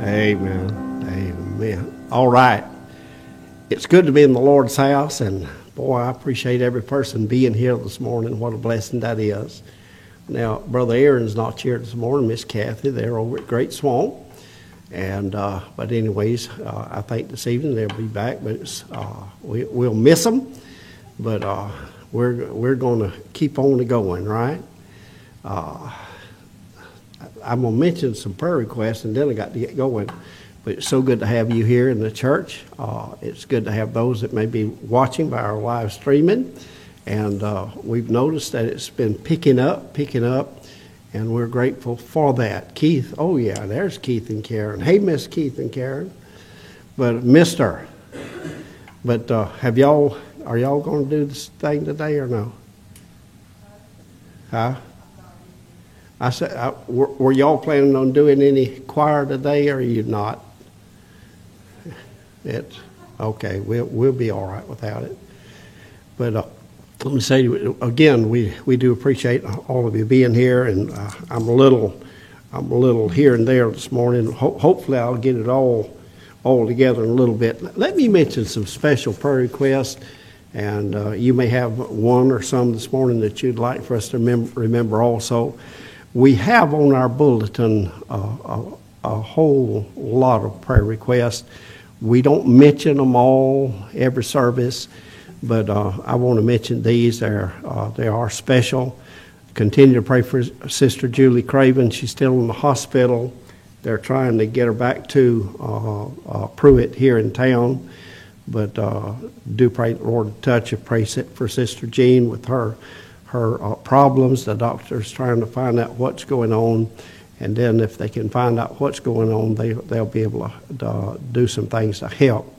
Amen. Amen. All right. It's good to be in the Lord's house, and boy, I appreciate every person being here this morning. What a blessing that is. Now, Brother Aaron's not here this morning, Miss Kathy. They're over at Great Swamp. And, uh, but anyways, uh, I think this evening they'll be back, but uh, we, we'll miss them. But uh, we're, we're going to keep on going, right? I'm going to mention some prayer requests and then I got to get going. But it's so good to have you here in the church. Uh, it's good to have those that may be watching by our live streaming. And uh, we've noticed that it's been picking up, picking up, and we're grateful for that. Keith, oh yeah, there's Keith and Karen. Hey, Miss Keith and Karen. But Mister, but uh, have y'all, are y'all going to do this thing today or no? Huh? I said, I, were, were, y'all planning on doing any choir today, or are you not? It's okay. We'll we'll be all right without it. But uh, let me say again, we we do appreciate all of you being here, and uh, I'm a little I'm a little here and there this morning. Ho- hopefully, I'll get it all all together in a little bit. Let me mention some special prayer requests. And uh, you may have one or some this morning that you'd like for us to remember, remember also we have on our bulletin uh, a, a, whole lot of prayer requests. We don't mention them all every service, but uh, I want to mention these. They're, uh, they are special. Continue to pray for Sister Julie Craven. She's still in the hospital. They're trying to get her back to uh, uh, Pruitt here in town. But uh, do pray Lord to touch and pray for Sister Jean with her her uh, problems. The doctor's trying to find out what's going on, and then if they can find out what's going on, they, they'll be able to uh, do some things to help.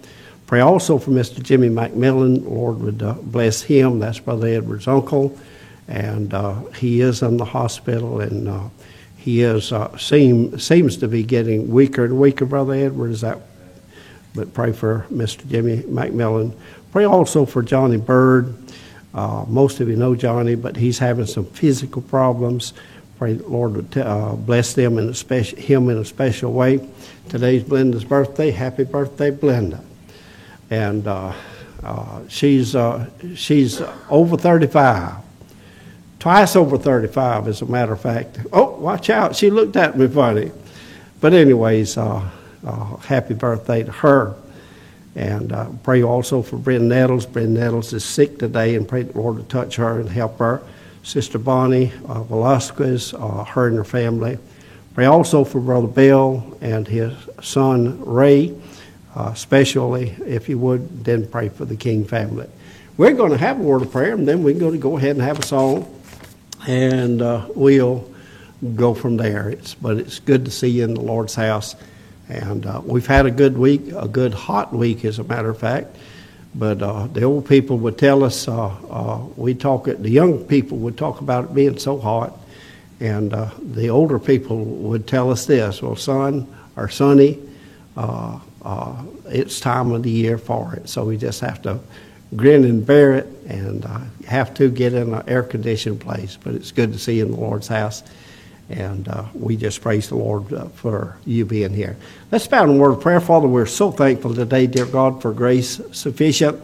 Pray also for Mr. Jimmy McMillan. Lord would uh, bless him. That's Brother Edward's uncle, and uh, he is in the hospital, and uh, he is uh, seem seems to be getting weaker and weaker. Brother Edward is that. But pray for Mr. Jimmy McMillan. Pray also for Johnny Bird. Uh, most of you know Johnny, but he's having some physical problems. Pray the Lord would uh, bless them in a special, him in a special way. Today's Blenda's birthday. Happy birthday, Blenda! And uh, uh she's uh, she's over 35, twice over 35, as a matter of fact. Oh, watch out! She looked at me funny. But anyways, uh, happy birthday to her. And uh, pray also for Brenda Nettles. Brenda Nettles is sick today, and pray the Lord to touch her and help her. Sister Bonnie uh, Velasquez, uh, her and her family. Pray also for Brother Bill and his son Ray, uh, especially if you would, then pray for the King family. We're going to have a word of prayer, and then we're going to go ahead and have a song, and uh, we'll go from there. It's, but it's good to see you in the Lord's house. And uh, we've had a good week, a good hot week, as a matter of fact. But uh, the old people would tell us, uh, uh we talk, the young people would talk about it being so hot. And uh, the older people would tell us this well, son or sonny, uh, it's time of the year for it. So we just have to grin and bear it and have to get in an air conditioned place. But it's good to see you in the Lord's house. And uh, we just praise the Lord uh, for you being here. Let's bow in a word of prayer. Father, we're so thankful today, dear God, for grace sufficient.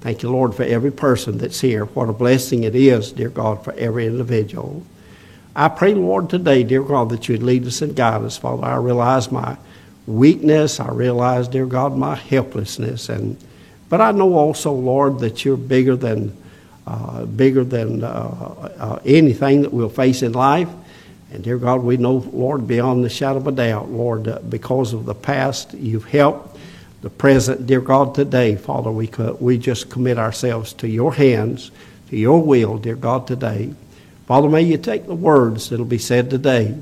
Thank you, Lord, for every person that's here. What a blessing it is, dear God, for every individual. I pray, Lord, today, dear God, that you'd lead us and guide us. Father, I realize my weakness. I realize, dear God, my helplessness. And but I know also, Lord, that you're bigger than uh, bigger than uh, uh, anything that we'll face in life. And dear God, we know, Lord, beyond the shadow of a doubt, Lord, uh, because of the past, you've helped the present. Dear God, today, Father, we, could, we just commit ourselves to your hands, to your will, dear God, today. Father, may you take the words that will be said today,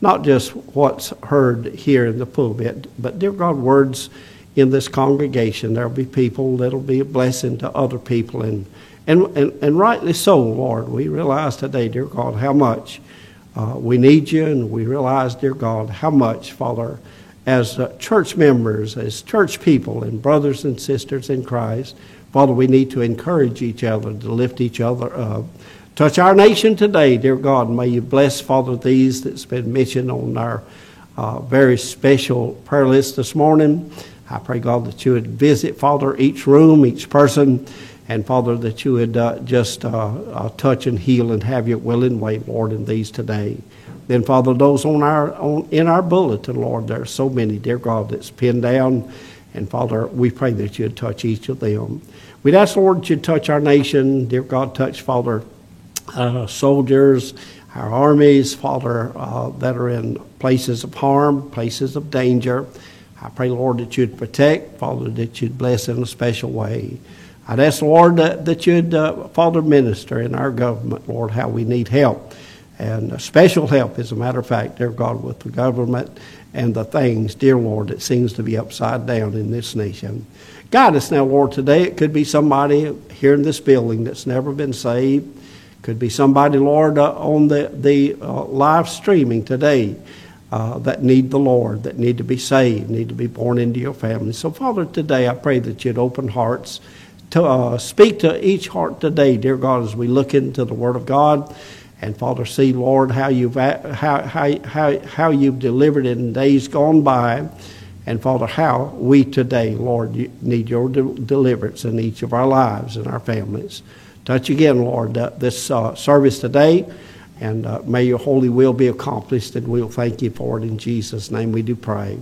not just what's heard here in the pulpit, but, dear God, words in this congregation. There'll be people that'll be a blessing to other people. And, and, and, and rightly so, Lord. We realize today, dear God, how much uh, we need you, and we realize, dear God, how much, Father, as uh, church members, as church people, and brothers and sisters in Christ, Father, we need to encourage each other, to lift each other up. Touch our nation today, dear God. May you bless, Father, these that's been mentioned on our uh, very special prayer list this morning. I pray, God, that you would visit, Father, each room, each person, and Father, that you would uh, just uh, uh, touch and heal and have your will and way, Lord, in these today. Then, Father, those on our on, in our bulletin, Lord, there are so many, dear God, that's pinned down. And Father, we pray that you'd touch each of them. We'd ask, Lord, that you'd touch our nation. Dear God, touch, Father, uh, soldiers, our armies, Father, uh, that are in places of harm, places of danger. I pray, Lord, that you'd protect, Father, that you'd bless in a special way. I'd ask, Lord, that, you'd, uh, Father, minister in our government, Lord, how we need help. And special help, as a matter of fact, dear God, with the government and the things, dear Lord, that seems to be upside down in this nation. Guide us now, Lord, today. It could be somebody here in this building that's never been saved. Could be somebody, Lord, uh, on the, the uh, live streaming today uh, that need the Lord, that need to be saved, need to be born into your family. So, Father, today I pray that you'd open hearts to uh, speak to each heart today, dear God, as we look into the Word of God. And Father, see, Lord, how you've, how, how, how, how you've delivered in days gone by. And Father, how we today, Lord, need your de- deliverance in each of our lives and our families. Touch again, Lord, uh, this uh, service today, and uh, may your holy will be accomplished, and we'll thank you for it in Jesus' name we do pray.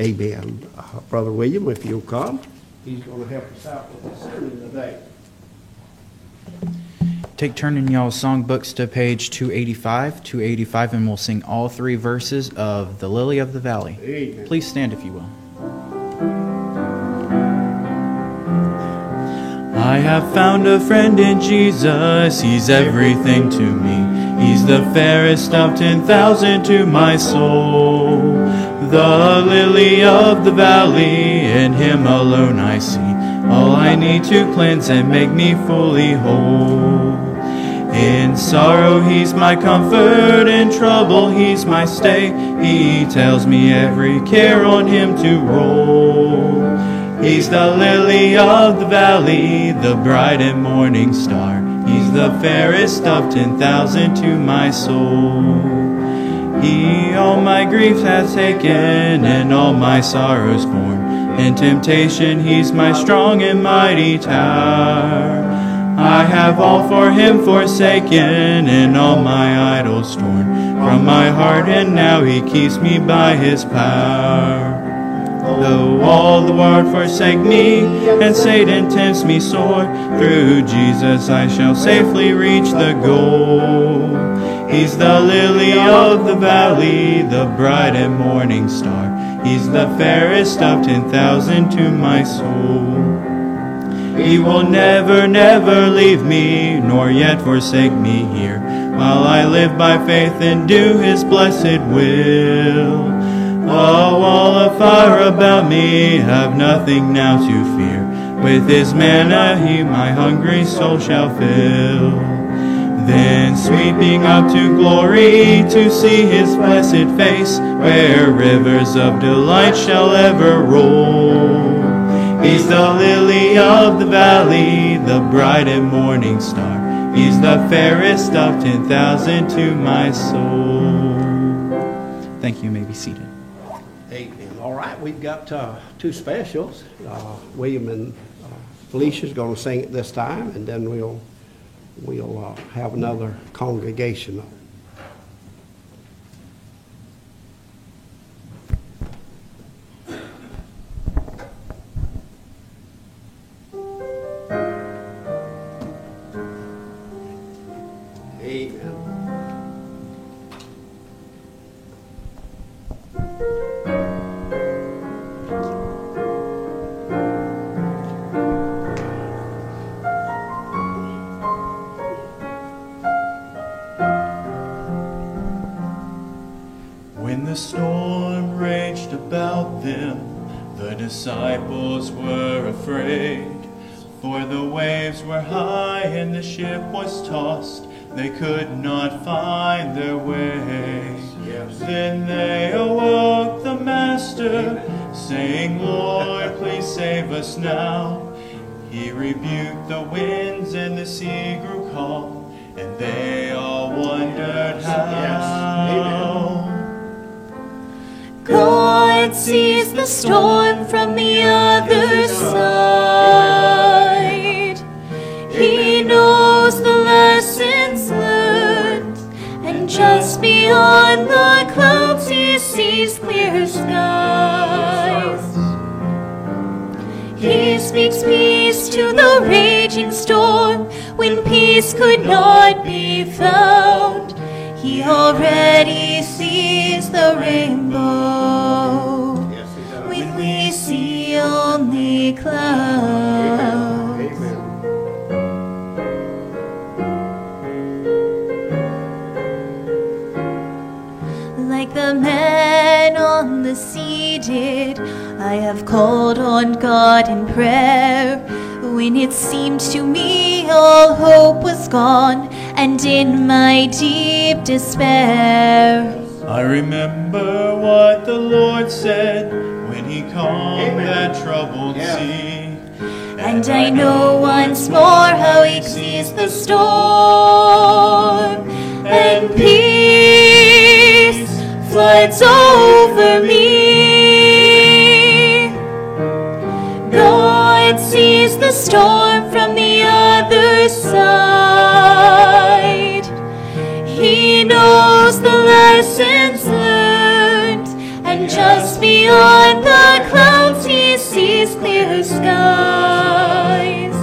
Amen. Uh, Brother William, if you'll come, he's going to help us out with the sermon today. Take turn in y'all's songbooks to page 285, 285, and we'll sing all three verses of The Lily of the Valley. Amen. Please stand if you will. I have found a friend in Jesus, he's everything to me. He's the fairest of 10,000 to my soul. The lily of the valley, in him alone I see all I need to cleanse and make me fully whole. In sorrow, he's my comfort. In trouble, he's my stay. He tells me every care on him to roll. He's the lily of the valley, the bright and morning star. He's the fairest of ten thousand to my soul. He all my griefs hath taken and all my sorrows borne. In temptation, he's my strong and mighty tower. I have all for him forsaken and all my idols torn from my heart, and now he keeps me by his power. Though all the world forsake me and Satan tempts me sore, through Jesus I shall safely reach the goal. He's the lily of the valley, the bright and morning star. He's the fairest of ten thousand to my soul. He will never, never leave me, nor yet forsake me here, while I live by faith and do his blessed will. A wall of fire about me, have nothing now to fear. With his manna he my hungry soul shall fill. Then sweeping up to glory to see his blessed face, where rivers of delight shall ever roll. He's the lily of the valley, the bright and morning star. He's the fairest of ten thousand to my soul. Thank you. You may be seated. Amen. All right, we've got uh, two specials. Uh, William and uh, Felicia's going to sing it this time, and then we'll we'll uh, have another congregation. Afraid. For the waves were high and the ship was tossed, they could not find their way. Yes. Then they awoke the Master, saying, Lord, please save us now. He rebuked the winds and the sea grew calm, and they all wondered how. Yes. Amen. God sees the storm from the other beyond the clouds he sees clear skies. He speaks peace to the raging storm when peace could not be found. He already sees the rainbow when we see only clouds. The sea did, I have called on God in prayer when it seemed to me all hope was gone and in my deep despair. I remember what the Lord said when He calmed that troubled Yeah. sea. And I know once more how he sees the storm, and peace floods over me. God sees the storm from the other side. He knows the lessons learned, and just beyond the clouds he sees clear skies.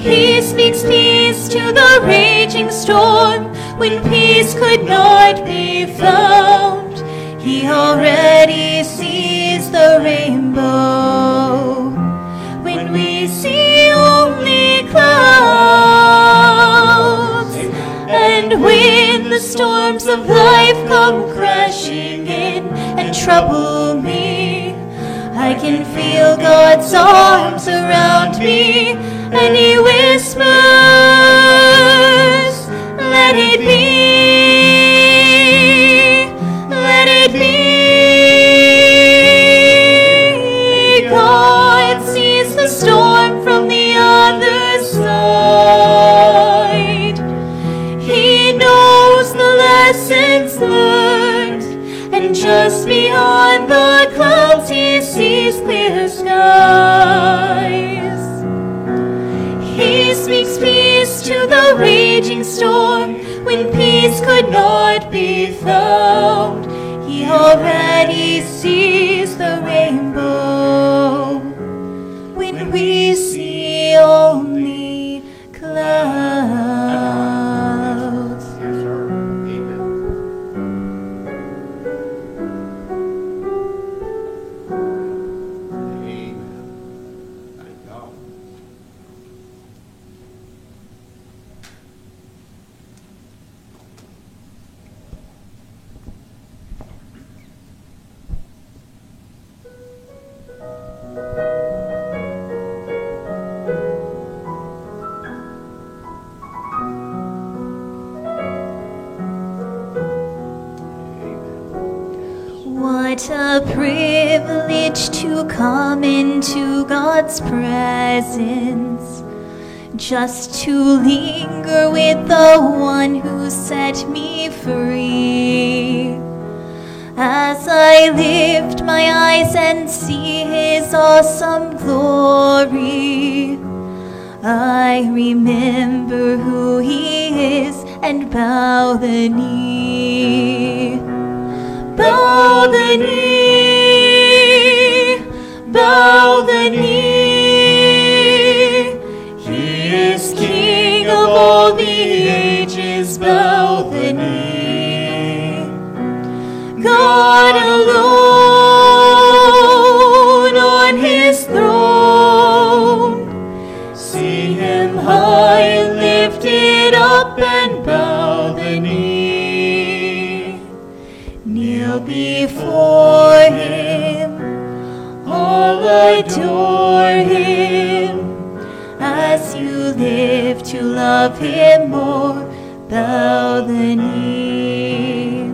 He speaks peace to the raging storm when peace could not be found. He already sees the rainbow when we see only clouds. And when the storms of life come crashing in and trouble me, I can feel God's arms around me, and He whispers, Let it be, let it be. God sees the storm from the other side. He knows the lessons learned, and just beyond the clouds he sees clear skies. He speaks peace to the raging storm when peace could not be found. He already sees the rainbow when we see only Just to linger with the one who set me free. As I lift my eyes and see his awesome glory, I remember who he is and bow the knee. Bow the knee, bow the knee. All the ages, bow the knee. God alone on his throne. See him high lifted up and bow the knee. Kneel before him, all adore him. As you live to love him more, bow the knee.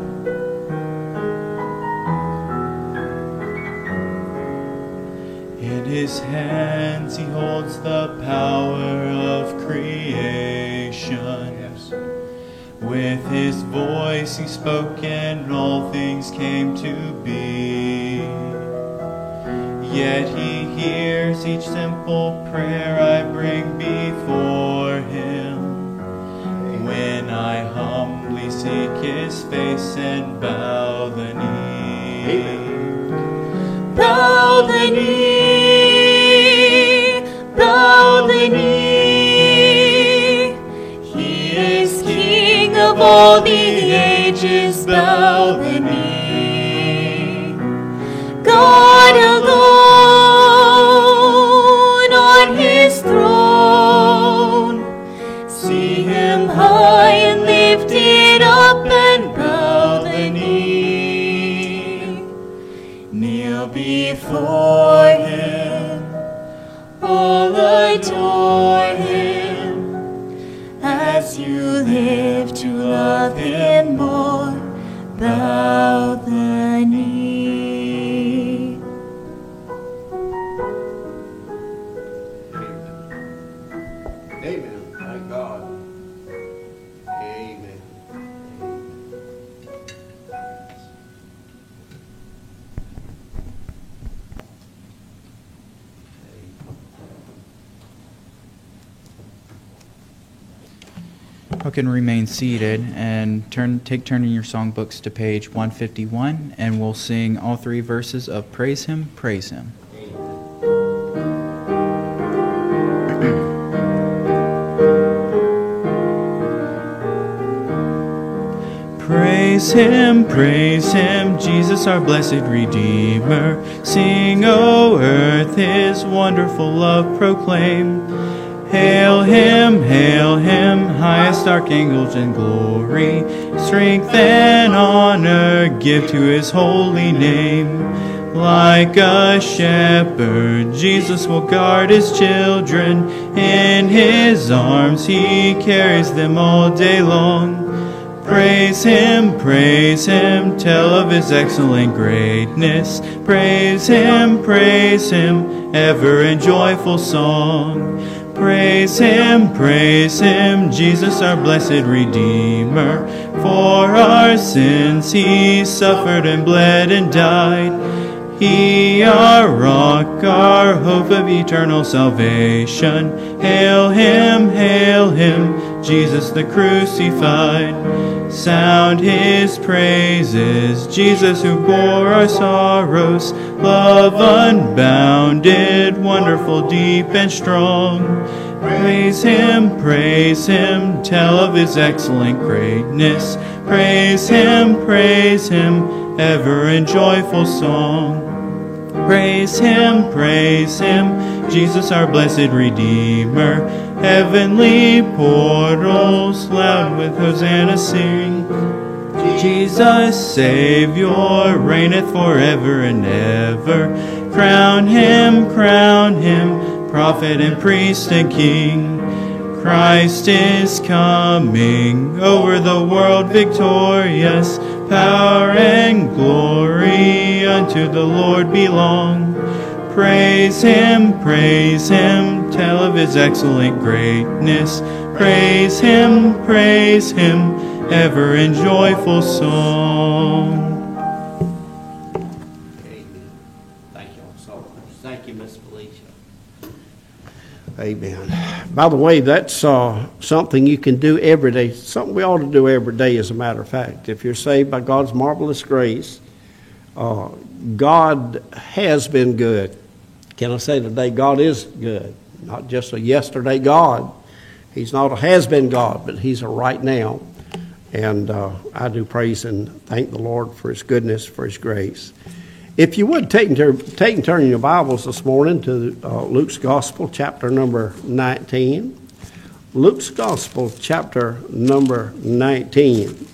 In his hands he holds the power of creation. With his voice he spoke, and all things came to be. Yet he hears each simple prayer I bring before him. When I humbly seek his face and bow the knee. Bow the knee, bow the knee. He is King of all the ages, bow the knee. God You can remain seated and turn, take turn in your songbooks to page 151, and we'll sing all three verses of Praise Him, Praise Him. Praise him, praise him, Jesus our blessed Redeemer. Sing, O earth, his wonderful love proclaim. Hail him, hail him, highest archangels in glory. Strength and honor give to his holy name. Like a shepherd, Jesus will guard his children. In his arms he carries them all day long. Praise him, praise him, tell of his excellent greatness. Praise him, praise him, ever in joyful song. Praise him, praise him, Jesus our blessed Redeemer. For our sins he suffered and bled and died. He our rock, our hope of eternal salvation. Hail him, hail him, Jesus the crucified. Sound his praises, Jesus who bore our sorrows, love unbounded, wonderful, deep, and strong. Praise him, praise him, tell of his excellent greatness. Praise him, praise him, ever in joyful song. Praise him, praise him, Jesus our blessed Redeemer. Heavenly portals loud with Hosanna sing. Jesus, Savior, reigneth forever and ever. Crown him, crown him, prophet and priest and king. Christ is coming over the world victorious. Power and glory unto the Lord belong. Praise him, praise him, tell of his excellent greatness. Praise him, praise him, ever in joyful song. Amen. Thank you all so much. Thank you, Miss Felicia. Amen. By the way, that's uh, something you can do every day, something we ought to do every day, as a matter of fact. If you're saved by God's marvelous grace, uh, God has been good. Can I say today, God is good? Not just a yesterday God. He's not a has been God, but He's a right now. And uh, I do praise and thank the Lord for His goodness, for His grace. If you would take and, turn, take and turn your Bibles this morning to uh, Luke's Gospel, chapter number 19. Luke's Gospel, chapter number 19.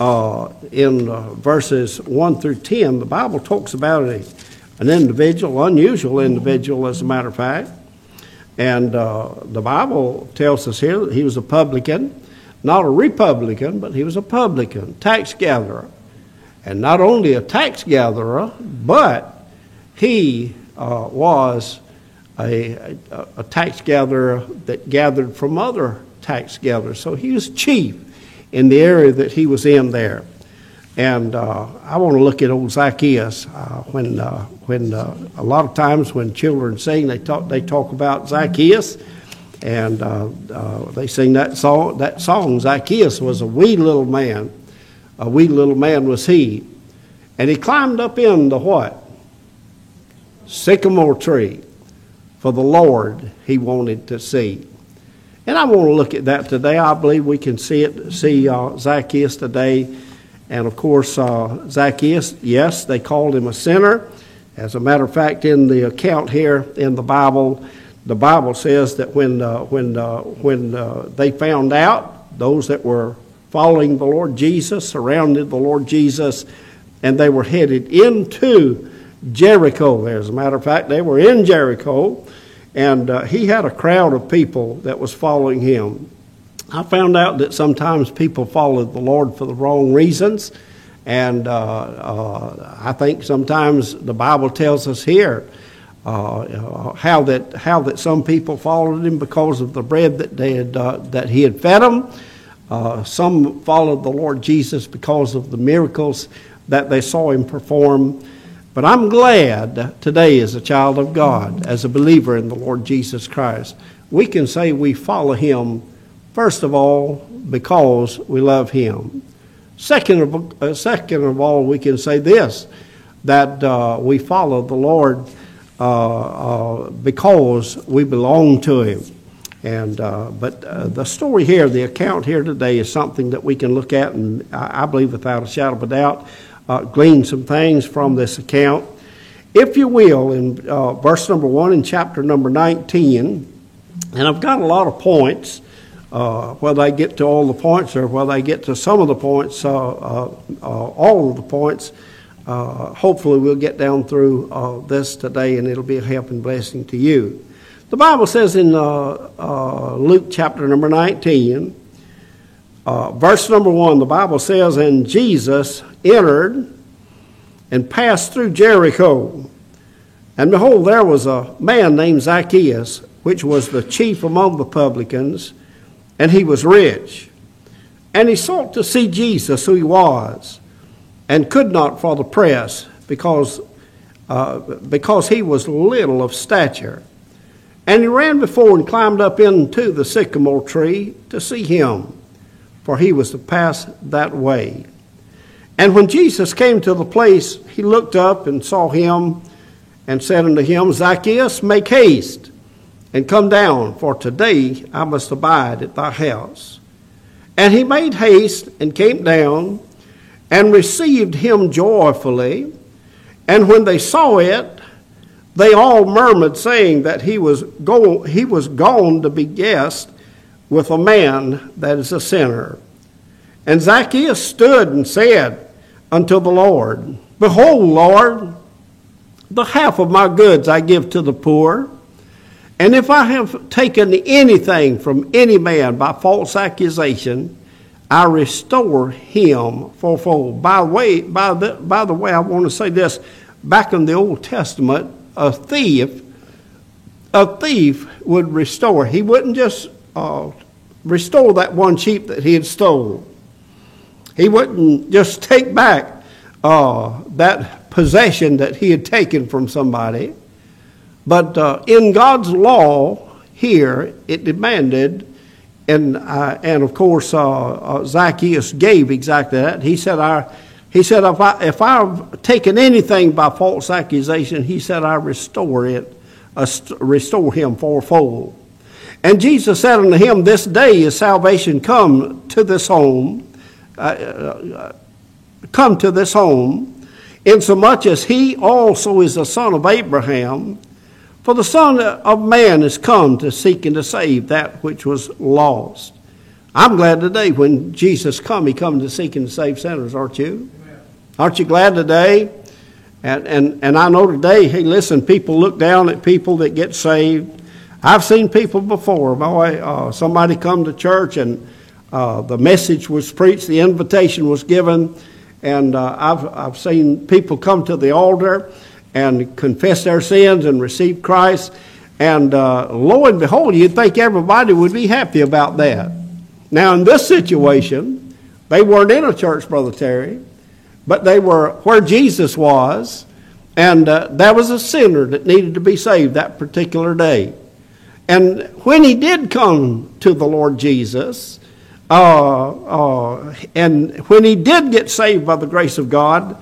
Uh, in uh, verses 1 through 10, the Bible talks about a, an individual, unusual individual, as a matter of fact. And uh, the Bible tells us here that he was a publican, not a Republican, but he was a publican, tax gatherer. And not only a tax gatherer, but he uh, was a, a, a tax gatherer that gathered from other tax gatherers. So he was chief in the area that he was in there. And uh, I want to look at old Zacchaeus. Uh, when uh, when uh, a lot of times when children sing, they talk they talk about Zacchaeus, and uh, they sing that song. That song, Zacchaeus was a wee little man. A wee little man was he, and he climbed up in the what? Sycamore tree, for the Lord he wanted to see. And I want to look at that today. I believe we can see it, see Zacchaeus today and of course, uh, Zacchaeus, yes, they called him a sinner. As a matter of fact, in the account here in the Bible, the Bible says that when, uh, when, uh, when uh, they found out, those that were following the Lord Jesus, surrounded the Lord Jesus, and they were headed into Jericho. As a matter of fact, they were in Jericho, and uh, he had a crowd of people that was following him. I found out that sometimes people follow the Lord for the wrong reasons. And uh, uh, I think sometimes the Bible tells us here uh, uh how, that, how that some people followed him because of the bread that, they had, uh, that he had fed them. Uh, some followed the Lord Jesus because of the miracles that they saw him perform. But I'm glad today, as a child of God, as a believer in the Lord Jesus Christ, we can say we follow him First of all, because we love Him. Second of, uh, second of all, we can say this that uh, we follow the Lord uh, uh because we belong to Him. And uh, but uh, the story here, the account here today, is something that we can look at, and I, I believe without a shadow of a doubt, glean some things from this account. If you will, in verse number one in chapter number 19, and I've got a lot of points uh, whether they get to all the points or whether they get to some of the points, uh, uh, uh all of the points, uh, hopefully we'll get down through this today and it'll be a help and blessing to you. The Bible says in uh, uh, Luke chapter number 19, uh, verse number 1, the Bible says, And Jesus entered and passed through Jericho. And behold, there was a man named Zacchaeus, which was the chief among the publicans and he was rich. And he sought to see Jesus, who he was, and could not for the press, because, uh, because he was little of stature. And he ran before and climbed up into the sycamore tree to see him, for he was to pass that way. And when Jesus came to the place, he looked up and saw him and said unto him, Zacchaeus, make haste and come down, for today I must abide at thy house. And he made haste and came down and received him joyfully. And when they saw it, they all murmured, saying that he was, go, he was gone to be guest with a man that is a sinner. And Zacchaeus stood and said unto the Lord, Behold, Lord, the half of my goods I give to the poor. And if I have taken anything from any man by false accusation, I restore him fourfold. By the way, by the, by the way, I want to say this. Back in the Old Testament, a thief, a thief would restore. He wouldn't just uh, restore that one sheep that he had stolen. He wouldn't just take back uh, that possession that he had taken from somebody. But uh, in God's law here, it demanded, and, uh, and of course, uh, uh Zacchaeus gave exactly that. He said, I, he said if, I, if I've taken anything by false accusation, he said, I restore it, uh, restore him fourfold. And Jesus said unto him, This day is salvation come to this home, uh, come to this home, insomuch as he also is the son of Abraham. For the Son of Man is come to seek and to save that which was lost. I'm glad today when Jesus come, he come to seek and to save sinners, aren't you? Aren't you glad today? And, and, and I know today, hey, listen, people look down at people that get saved. I've seen people before. Boy, uh, somebody come to church and uh, the message was preached, the invitation was given, and uh, I've, I've seen people come to the altar and confess their sins and receive Christ. And uh, lo and behold, you'd think everybody would be happy about that. Now, in this situation, They weren't in a church, Brother Terry, but they were where Jesus was, and uh, was a sinner that needed to be saved that particular day. And when he did come to the Lord Jesus, uh, uh, and when he did get saved by the grace of God,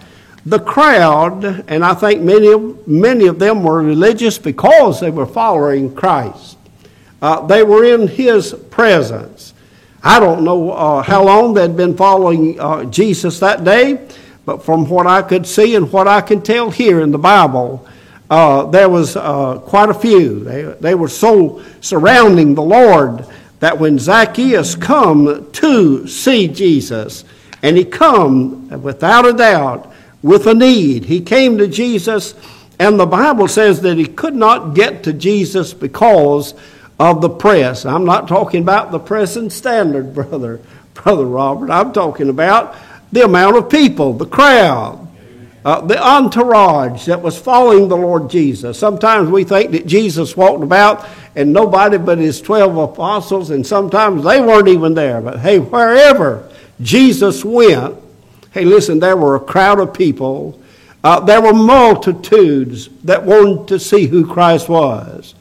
the crowd, and I think many of, many of them were religious because they were following Christ. Uh, they were in his presence. I don't know uh, how long they'd been following uh, Jesus that day, but from what I could see and what I can tell here in the Bible, uh, there was uh, quite a few. They, they were so surrounding the Lord that when Zacchaeus come to see Jesus, and he come without a doubt with a need, he came to Jesus, and the Bible says that he could not get to Jesus because of the press. I'm not talking about the press and standard, brother, brother Robert. I'm talking about the amount of people, the crowd, uh, the entourage that was following the Lord Jesus. Sometimes we think that Jesus walked about and nobody but his 12 apostles, and sometimes they weren't even there. But hey, wherever Jesus went, hey, listen, there were a crowd of people. Uh, there were multitudes that wanted to see who Christ was.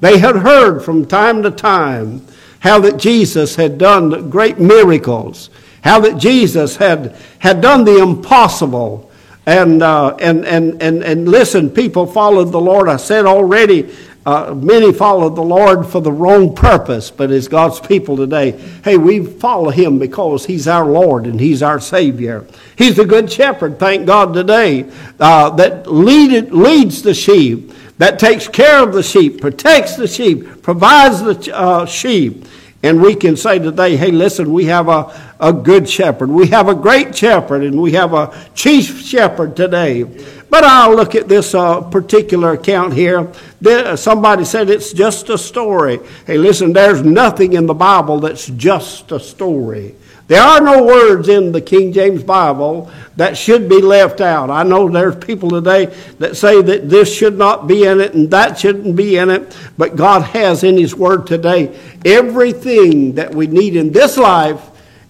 They had heard from time to time how that Jesus had done great miracles, how that Jesus had, had done the impossible. And, uh, and, and, and, and listen, people followed the Lord. I said already, uh, many followed the Lord for the wrong purpose, but as God's people today, hey, we follow Him because He's our Lord and He's our Savior. He's the good shepherd, thank God today, uh, that lead, leads the sheep that takes care of the sheep, protects the sheep, provides the uh, sheep. And we can say today, hey, listen, we have a, a good shepherd. We have a great shepherd, and we have a chief shepherd today. But I'll look at this uh, particular account here. There, somebody said it's just a story. Hey, listen, there's nothing in the Bible that's just a story. There are no words in the King James Bible that should be left out. I know there's people today that say that this should not be in it and that shouldn't be in it, but God has in His Word today everything that we need in this life.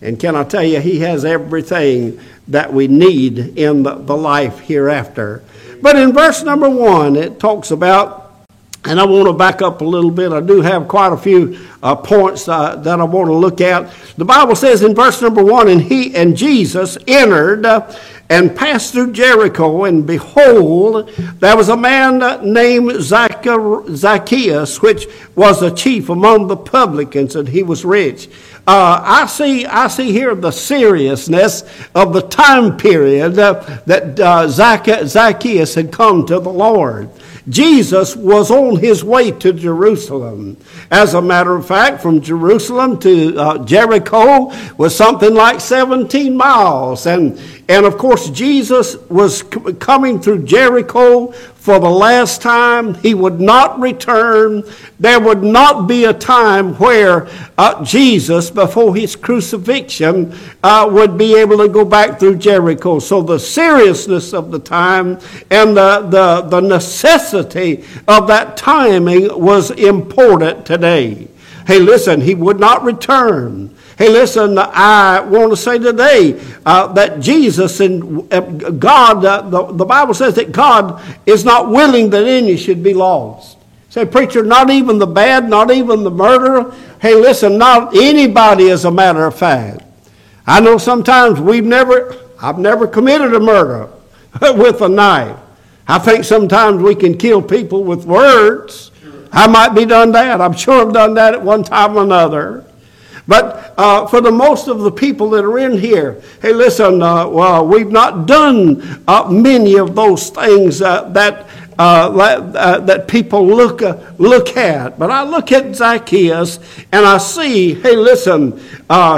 And can I tell you, He has everything that we need in the, the life hereafter. But in verse number one, it talks about and I want to back up a little bit. I do have quite a few uh, points uh, that I want to look at. The Bible says in verse number one, and he and Jesus entered uh, and passed through Jericho, and behold, there was a man named Zacchaeus, which was a chief among the publicans, and he was rich. Uh, I see, I see here the seriousness of the time period uh, that uh, Zacchaeus had come to the Lord. Jesus was on his way to Jerusalem. As a matter of fact, from Jerusalem to uh, Jericho was something like 17 miles. And, and of course, Jesus was coming through Jericho for the last time. He would not return. There would not be a time where uh, Jesus, before his crucifixion, uh, would be able to go back through Jericho. So the seriousness of the time and the, the, the necessity of that timing was important today. Hey, listen, he would not return. Hey, listen, I want to say today uh, that Jesus and uh, God, uh, the, the Bible says that God is not willing that any should be lost. Say, preacher, not even the bad, not even the murderer. Hey, listen, not anybody, as a matter of fact. I know sometimes we've never, I've never committed a murder with a knife. I think sometimes we can kill people with words. I might be done that. I'm sure I've done that at one time or another. But uh, for the most of the people that are in here, hey, listen, uh, well, we've not done uh, many of those things uh, that. Uh, uh, that people look look at, but I look at Zacchaeus and I see, hey, listen,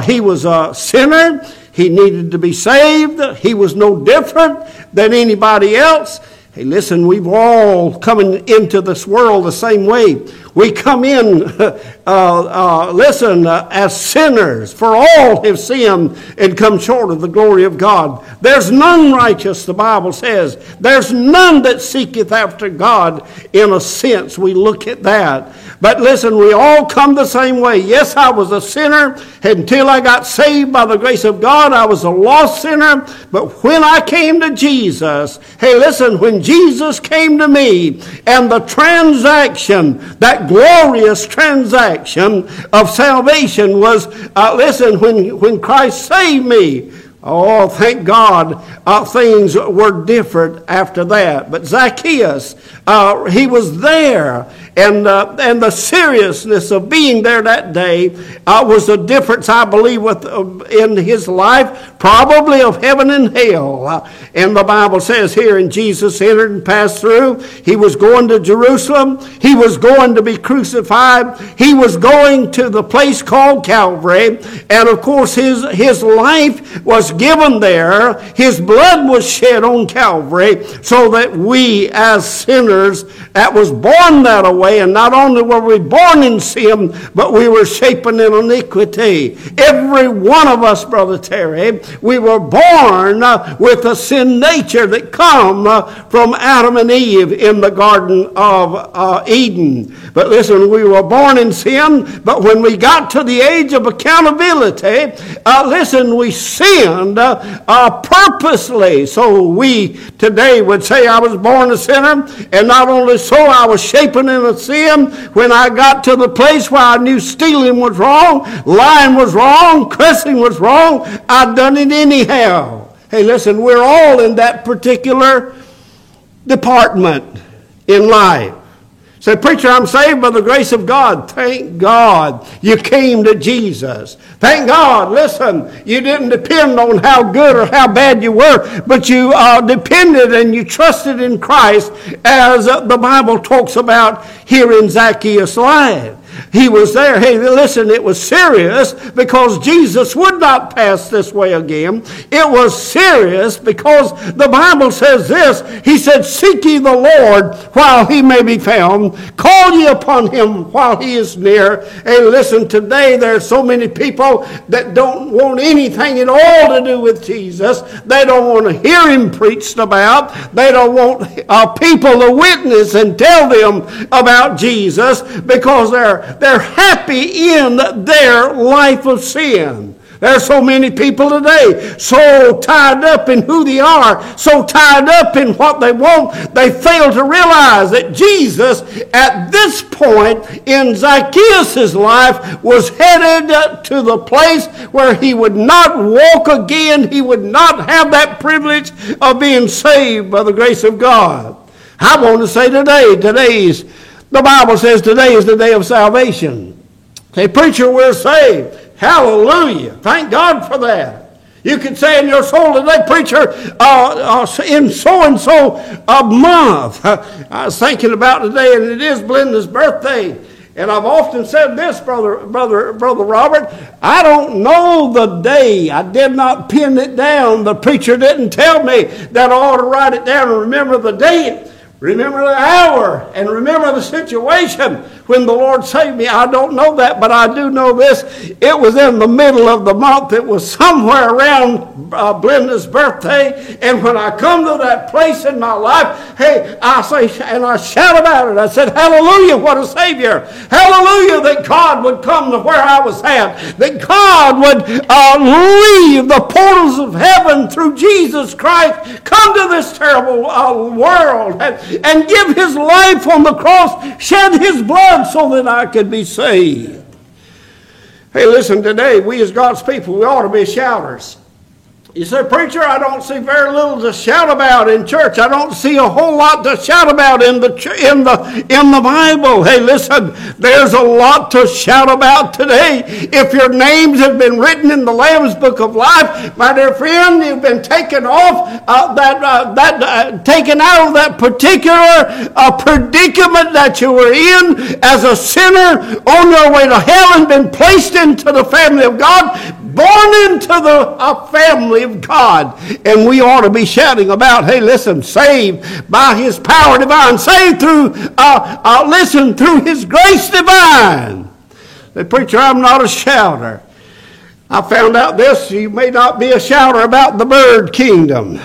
he was a sinner. He needed to be saved. He was no different than anybody else. Hey, listen, we've all coming into this world the same way. We come in, uh, uh, listen, uh, as sinners, for all have sinned and come short of the glory of God. There's none righteous, the Bible says. There's none that seeketh after God in a sense. We look at that. But listen, we all come the same way. Yes, I was a sinner until I got saved by the grace of God. I was a lost sinner. But when I came to Jesus, hey, listen, when Jesus came to me and the transaction, that glorious transaction of salvation was, uh, listen, when, when Christ saved me, Oh, thank God, uh, things were different after that. But Zacchaeus, uh, he was there, and, uh, and the seriousness of being there that day uh, was a difference, I believe, with, uh, in his life, probably of heaven and hell. Uh, and the Bible says here, and Jesus entered and passed through. He was going to Jerusalem. He was going to be crucified. He was going to the place called Calvary. And of course, his, his life was given there. His blood was shed on Calvary so that we as sinners that was born that way, and not only were we born in sin, but we were shapen in iniquity. Every one of us, Brother Terry, we were born uh, with a sin nature that come uh, from Adam and Eve in the Garden of uh, Eden. But listen, we were born in sin, but when we got to the age of accountability, uh, listen, we sinned uh, uh, purposely. So we today would say, I was born a sinner, and not only so, I was shapen in a sin. When I got to the place where I knew stealing was wrong, lying was wrong, cussing was wrong, I'd done it anyhow. Hey, listen, we're all in that particular department in life. Say, preacher, I'm saved by the grace of God. Thank God you came to Jesus. Thank God, listen, you didn't depend on how good or how bad you were, but you uh, depended and you trusted in Christ as the Bible talks about here in Zacchaeus' life. He was there. Hey, listen, it was serious because Jesus would not pass this way again. It was serious because the Bible says this. He said, Seek ye the Lord while he may be found. Call ye upon him while he is near. Hey, listen, today there are so many people that don't want anything at all to do with Jesus. They don't want to hear him preached about. They don't want uh, people to witness and tell them about Jesus because they're they're happy in their life of sin. There are so many people today so tied up in who they are, so tied up in what they want, they fail to realize that Jesus, at this point in Zacchaeus' life, was headed to the place where he would not walk again. He would not have that privilege of being saved by the grace of God. I want to say today, today's the Bible says today is the day of salvation. Say, preacher, we're saved. Hallelujah. Thank God for that. You can say in your soul today, preacher, uh, uh, in so and so a month. I was thinking about today, and it is Blenda's birthday. And I've often said this, brother, brother, brother Robert. I don't know the day. I did not pin it down. The preacher didn't tell me that I ought to write it down and remember the date. Remember the hour and remember the situation when the Lord saved me. I don't know that, but I do know this. It was in the middle of the month. It was somewhere around uh, birthday. And when I come to that place in my life, hey, I say, and I shout about it. I said, Hallelujah, what a Savior. Hallelujah, that God would come to where I was at. That God would uh, leave the portals of heaven through Jesus Christ, come to this terrible uh, world. And, and give his life on the cross, shed his blood so that I could be saved. Hey, listen, today, we as God's people, we ought to be shouters. You say, Preacher, I don't see very little to shout about in church. I don't see a whole lot to shout about in the, in the, in the Bible. Hey, listen, there's a lot to shout about today. If your names have been written in the Lamb's Book of Life, my dear friend, you've been taken off uh, that, uh, that uh, taken out of that particular uh, predicament that you were in as a sinner on your way to hell and been placed into the family of God born into the uh, family of God. And we ought to be shouting about, hey, listen, saved by his power divine, saved through, uh, uh, listen, through his grace divine. The preacher, I'm not a shouter. I found out this, you may not be a shouter about the bird kingdom.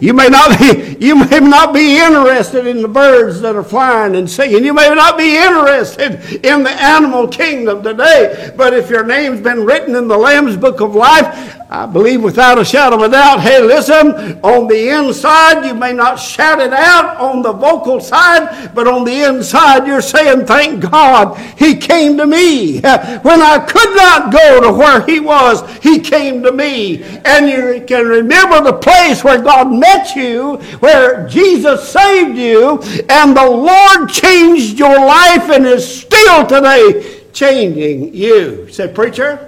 You may not be, you may not be interested in the birds that are flying and singing. You may not be interested in the animal kingdom today. But if your name's been written in the Lamb's Book of Life, I believe without a shadow of a doubt, hey, listen, on the inside, you may not shout it out on the vocal side, but on the inside, you're saying, thank God, He came to me. When I could not go to where He was, He came to me. And you can remember the place where God met you, where Jesus saved you, and the Lord changed your life and is still today changing you. Say, preacher,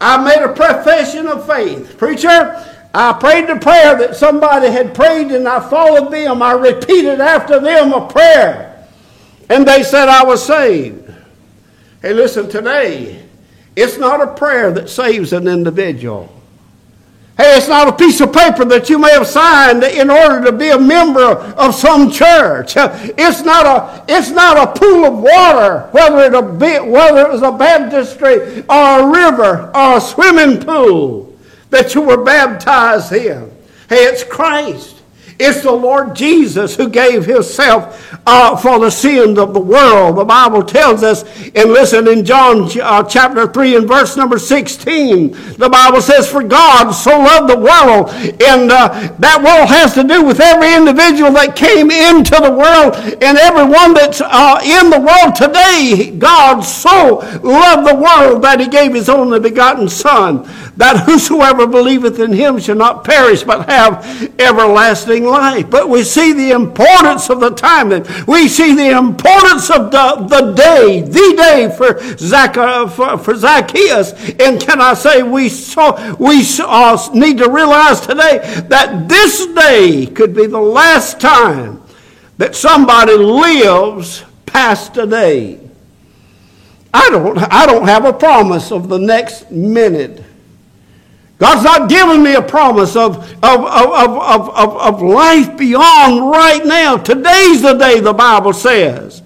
I made a profession of faith. Preacher, I prayed the prayer that somebody had prayed and I followed them. I repeated after them a prayer. And they said I was saved. Hey, listen, today, it's not a prayer that saves an individual. Hey, it's not a piece of paper that you may have signed in order to be a member of some church. It's not a, it's not a pool of water, whether it, be, whether it was a baptistry or a river or a swimming pool that you were baptized in. Hey, it's Christ. It's the Lord Jesus who gave himself uh, for the sins of the world. The Bible tells us, and listen in John uh, chapter 3 and verse number 16, the Bible says, For God so loved the world, and uh, that world has to do with every individual that came into the world and everyone that's uh, in the world today. God so loved the world that he gave his only begotten Son, that whosoever believeth in him shall not perish but have everlasting life. But we see the importance of the timing. We see the importance of the, the day, the day for, Zac, for, for Zacchaeus. And can I say, we, saw, we uh, need to realize today that this day could be the last time that somebody lives past today. I don't, I don't have a promise of the next minute. God's not giving me a promise of, of, of, of, of, of life beyond right now. Today's the day, the Bible says.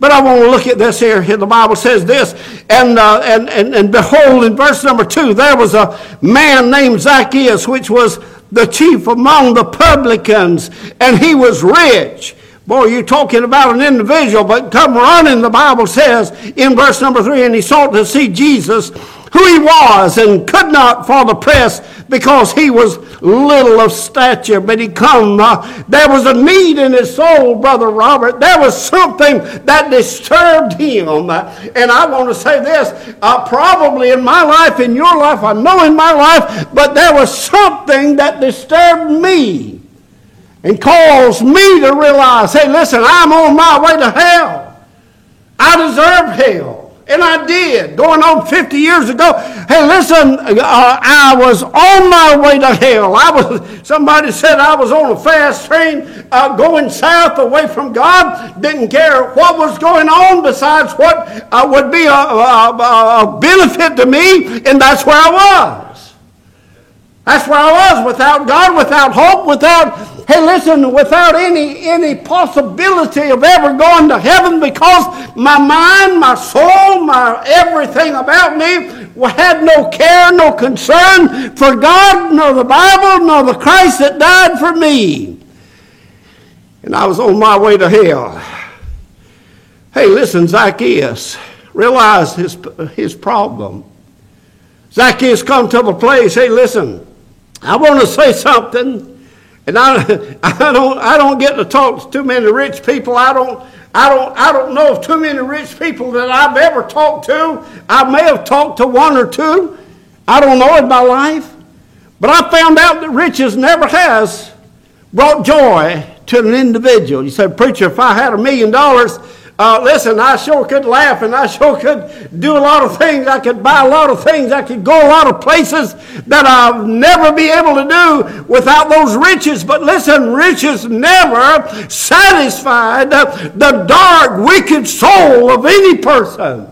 But I want to look at this here. The Bible says this, and, uh, and, and, and behold, in verse number two, there was a man named Zacchaeus, which was the chief among the publicans, and he was rich. Boy, you're talking about an individual, but come running, the Bible says in verse number three, and he sought to see Jesus who he was and could not for the press because he was little of stature. But he come. Uh, there was a need in his soul, Brother Robert. There was something that disturbed him. And I want to say this uh, probably in my life, in your life, I know in my life, but there was something that disturbed me and caused me to realize hey, listen, I'm on my way to hell. I deserve hell. And I did, going on 50 years ago. Hey, listen, uh, I was on my way to hell. I was. Somebody said I was on a fast train uh, going south away from God. Didn't care what was going on besides what uh, would be a, a, a benefit to me, and that's where I was. That's where I was, without God, without hope, without Hey, listen, without any, any possibility of ever going to heaven because my mind, my soul, my everything about me had no care, no concern for God, nor the Bible, nor the Christ that died for me. And I was on my way to hell. Hey, listen, Zacchaeus realized his, his problem. Zacchaeus come to the place, hey, listen, I want to say something and I, I don't, I don't get to talk to too many rich people. I don't, I don't, I don't know of too many rich people that I've ever talked to. I may have talked to one or two. I don't know in my life. But I found out that riches never has brought joy to an individual. You said, preacher, if I had a million dollars, uh, listen, I sure could laugh and I sure could do a lot of things. I could buy a lot of things. I could go a lot of places that I'll never be able to do without those riches. But listen, riches never satisfied the dark, wicked soul of any person.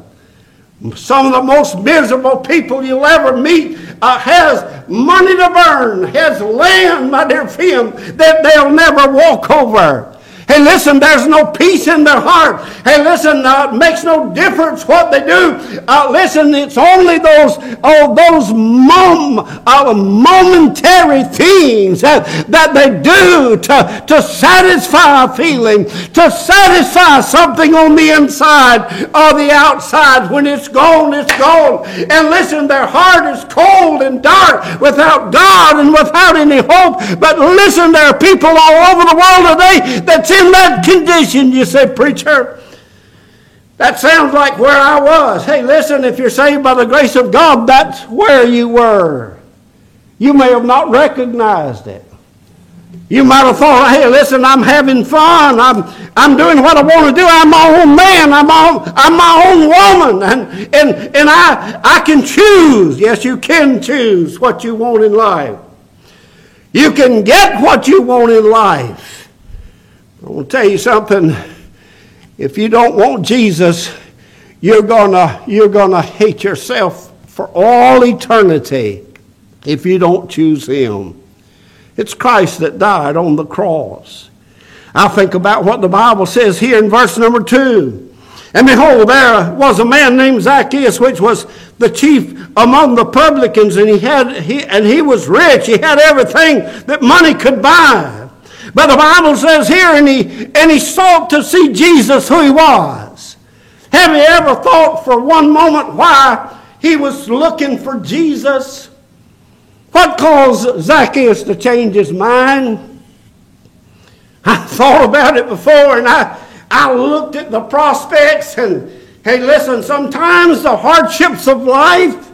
Some of the most miserable people you'll ever meet uh, has money to burn, has land, my dear friend, that they'll never walk over. Hey, listen, there's no peace in their heart. Hey, listen, uh, it makes no difference what they do. Uh, listen, it's only those, oh, those mom, uh, momentary things that, that they do to, to satisfy a feeling, to satisfy something on the inside or the outside. When it's gone, it's gone. And listen, their heart is cold and dark without God and without any hope. But listen, there are people all over the world today that's in that condition, you say, preacher. That sounds like where I was. Hey, listen, if you're saved by the grace of God, that's where you were. You may have not recognized it. You might have thought, hey, listen, I'm having fun. I'm, I'm doing what I want to do. I'm my own man. I'm my, I'm my own woman. And, and, and I, I can choose. Yes, you can choose what you want in life. You can get what you want in life. I want to tell you something. If you don't want Jesus, you're gonna you're gonna hate yourself for all eternity if you don't choose Him. It's Christ that died on the cross. I think about what the Bible says here in verse number two. And behold, there was a man named Zacchaeus, which was the chief among the publicans, and he had he and he was rich. He had everything that money could buy. But the Bible says here, and he, and he sought to see Jesus who he was. Have you ever thought for one moment why he was looking for Jesus? What caused Zacchaeus to change his mind? I thought about it before and I, I looked at the prospects and hey, listen, sometimes the hardships of life,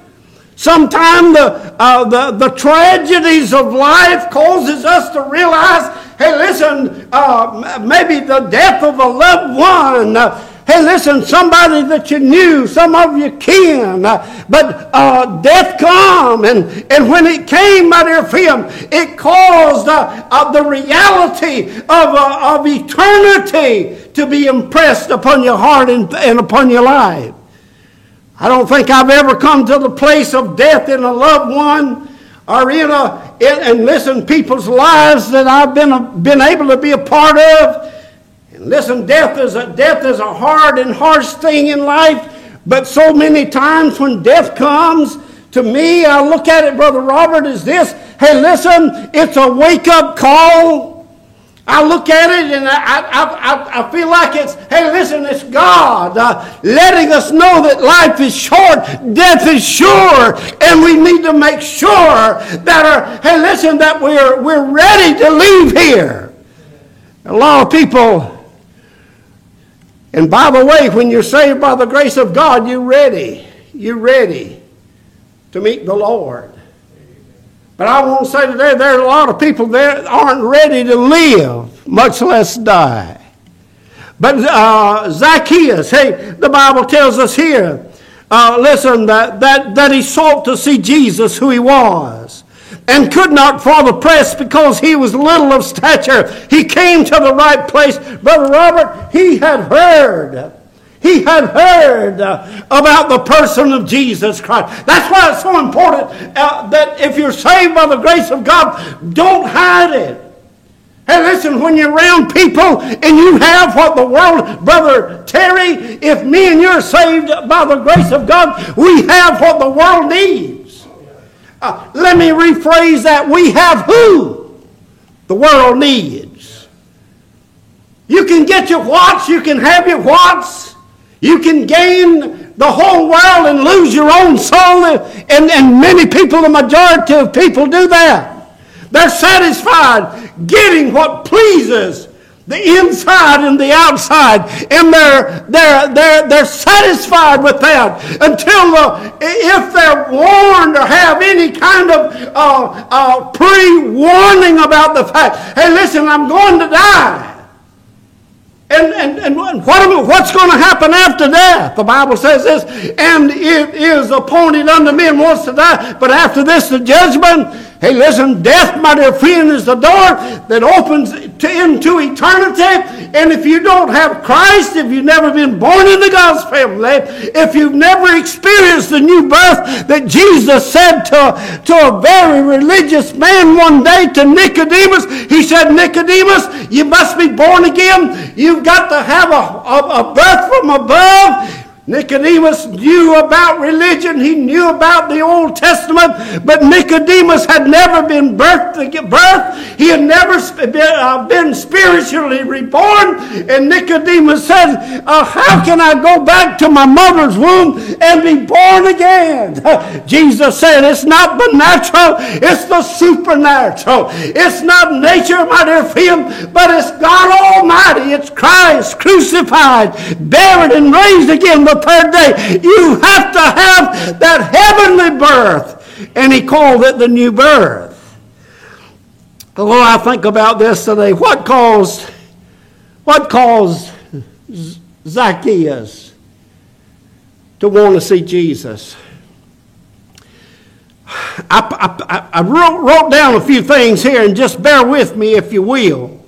sometimes the, uh, the, the tragedies of life causes us to realize Hey, listen, uh, maybe the death of a loved one. Uh, hey, listen, somebody that you knew, some of you kin. Uh, but uh, death come, and, and when it came, my dear friend, it caused uh, uh, the reality of, of eternity to be impressed upon your heart and, and upon your life. I don't think I've ever come to the place of death in a loved one or in a and listen, people's lives that I've been, been able to be a part of. And listen, death is a death is a hard and harsh thing in life. But so many times when death comes to me, I look at it, Brother Robert, is this. Hey, listen, it's a wake up call I look at it and I, I, I, I feel like it's, hey, listen, it's God uh, letting us know that life is short, death is sure, and we need to make sure that, our, hey, listen, that we're, we're ready to leave here. A lot of people, and by the way, when you're saved by the grace of God, you're ready. You're ready to meet the Lord. But I want to say today there are a lot of people that aren't ready to live, much less die. But uh, Zacchaeus, hey, the Bible tells us here, uh, listen, that, that, that he sought to see Jesus who he was and could not for the press because he was little of stature. He came to the right place. Brother Robert, he had heard he had heard about the person of Jesus Christ. That's why it's so important uh, that if you're saved by the grace of God, don't hide it. Hey, listen, when you're around people and you have what the world, Brother Terry, if me and you're saved by the grace of God, we have what the world needs. Uh, let me rephrase that. We have who the world needs. You can get your wants, you can have your wants. You can gain the whole world and lose your own soul. And, and many people, the majority of people, do that. They're satisfied getting what pleases the inside and the outside, and they're, they're, they're, they're satisfied with that until if they're warned or have any kind of uh, uh, pre warning about the fact, hey, listen, I'm going to die. And, and, and what, what's going to happen after death? The Bible says this, and it is appointed unto men once to die, but after this the judgment. Hey, listen, death, my dear friend, is the door that opens to, into eternity. And if you don't have Christ, if you've never been born in the God's family, if you've never experienced the new birth that Jesus said to, to a very religious man one day to Nicodemus, he said, Nicodemus, you must be born again. You've got to have a, a, a birth from above. Nicodemus knew about religion. He knew about the Old Testament, but Nicodemus had never been birthed. Birth. He had never been, uh, been spiritually reborn. And Nicodemus said, uh, "How can I go back to my mother's womb and be born again?" Jesus said, "It's not the natural; it's the supernatural. It's not nature, my dear friend, but it's God Almighty. It's Christ crucified, buried, and raised again." The third day. You have to have that heavenly birth. And he called it the new birth. Oh, I think about this today. What caused, what caused Zacchaeus to want to see Jesus? I, I, I wrote, wrote down a few things here, and just bear with me if you will.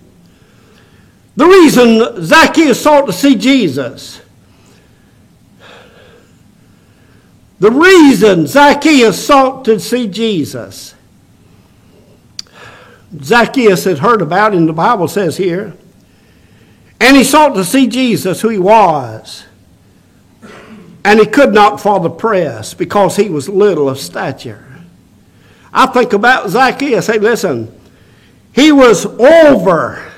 The reason Zacchaeus sought to see Jesus The reason Zacchaeus sought to see Jesus, Zacchaeus had heard about, and the Bible says here, and he sought to see Jesus, who he was. And he could not for the press because he was little of stature. I think about Zacchaeus. Hey, listen, he was over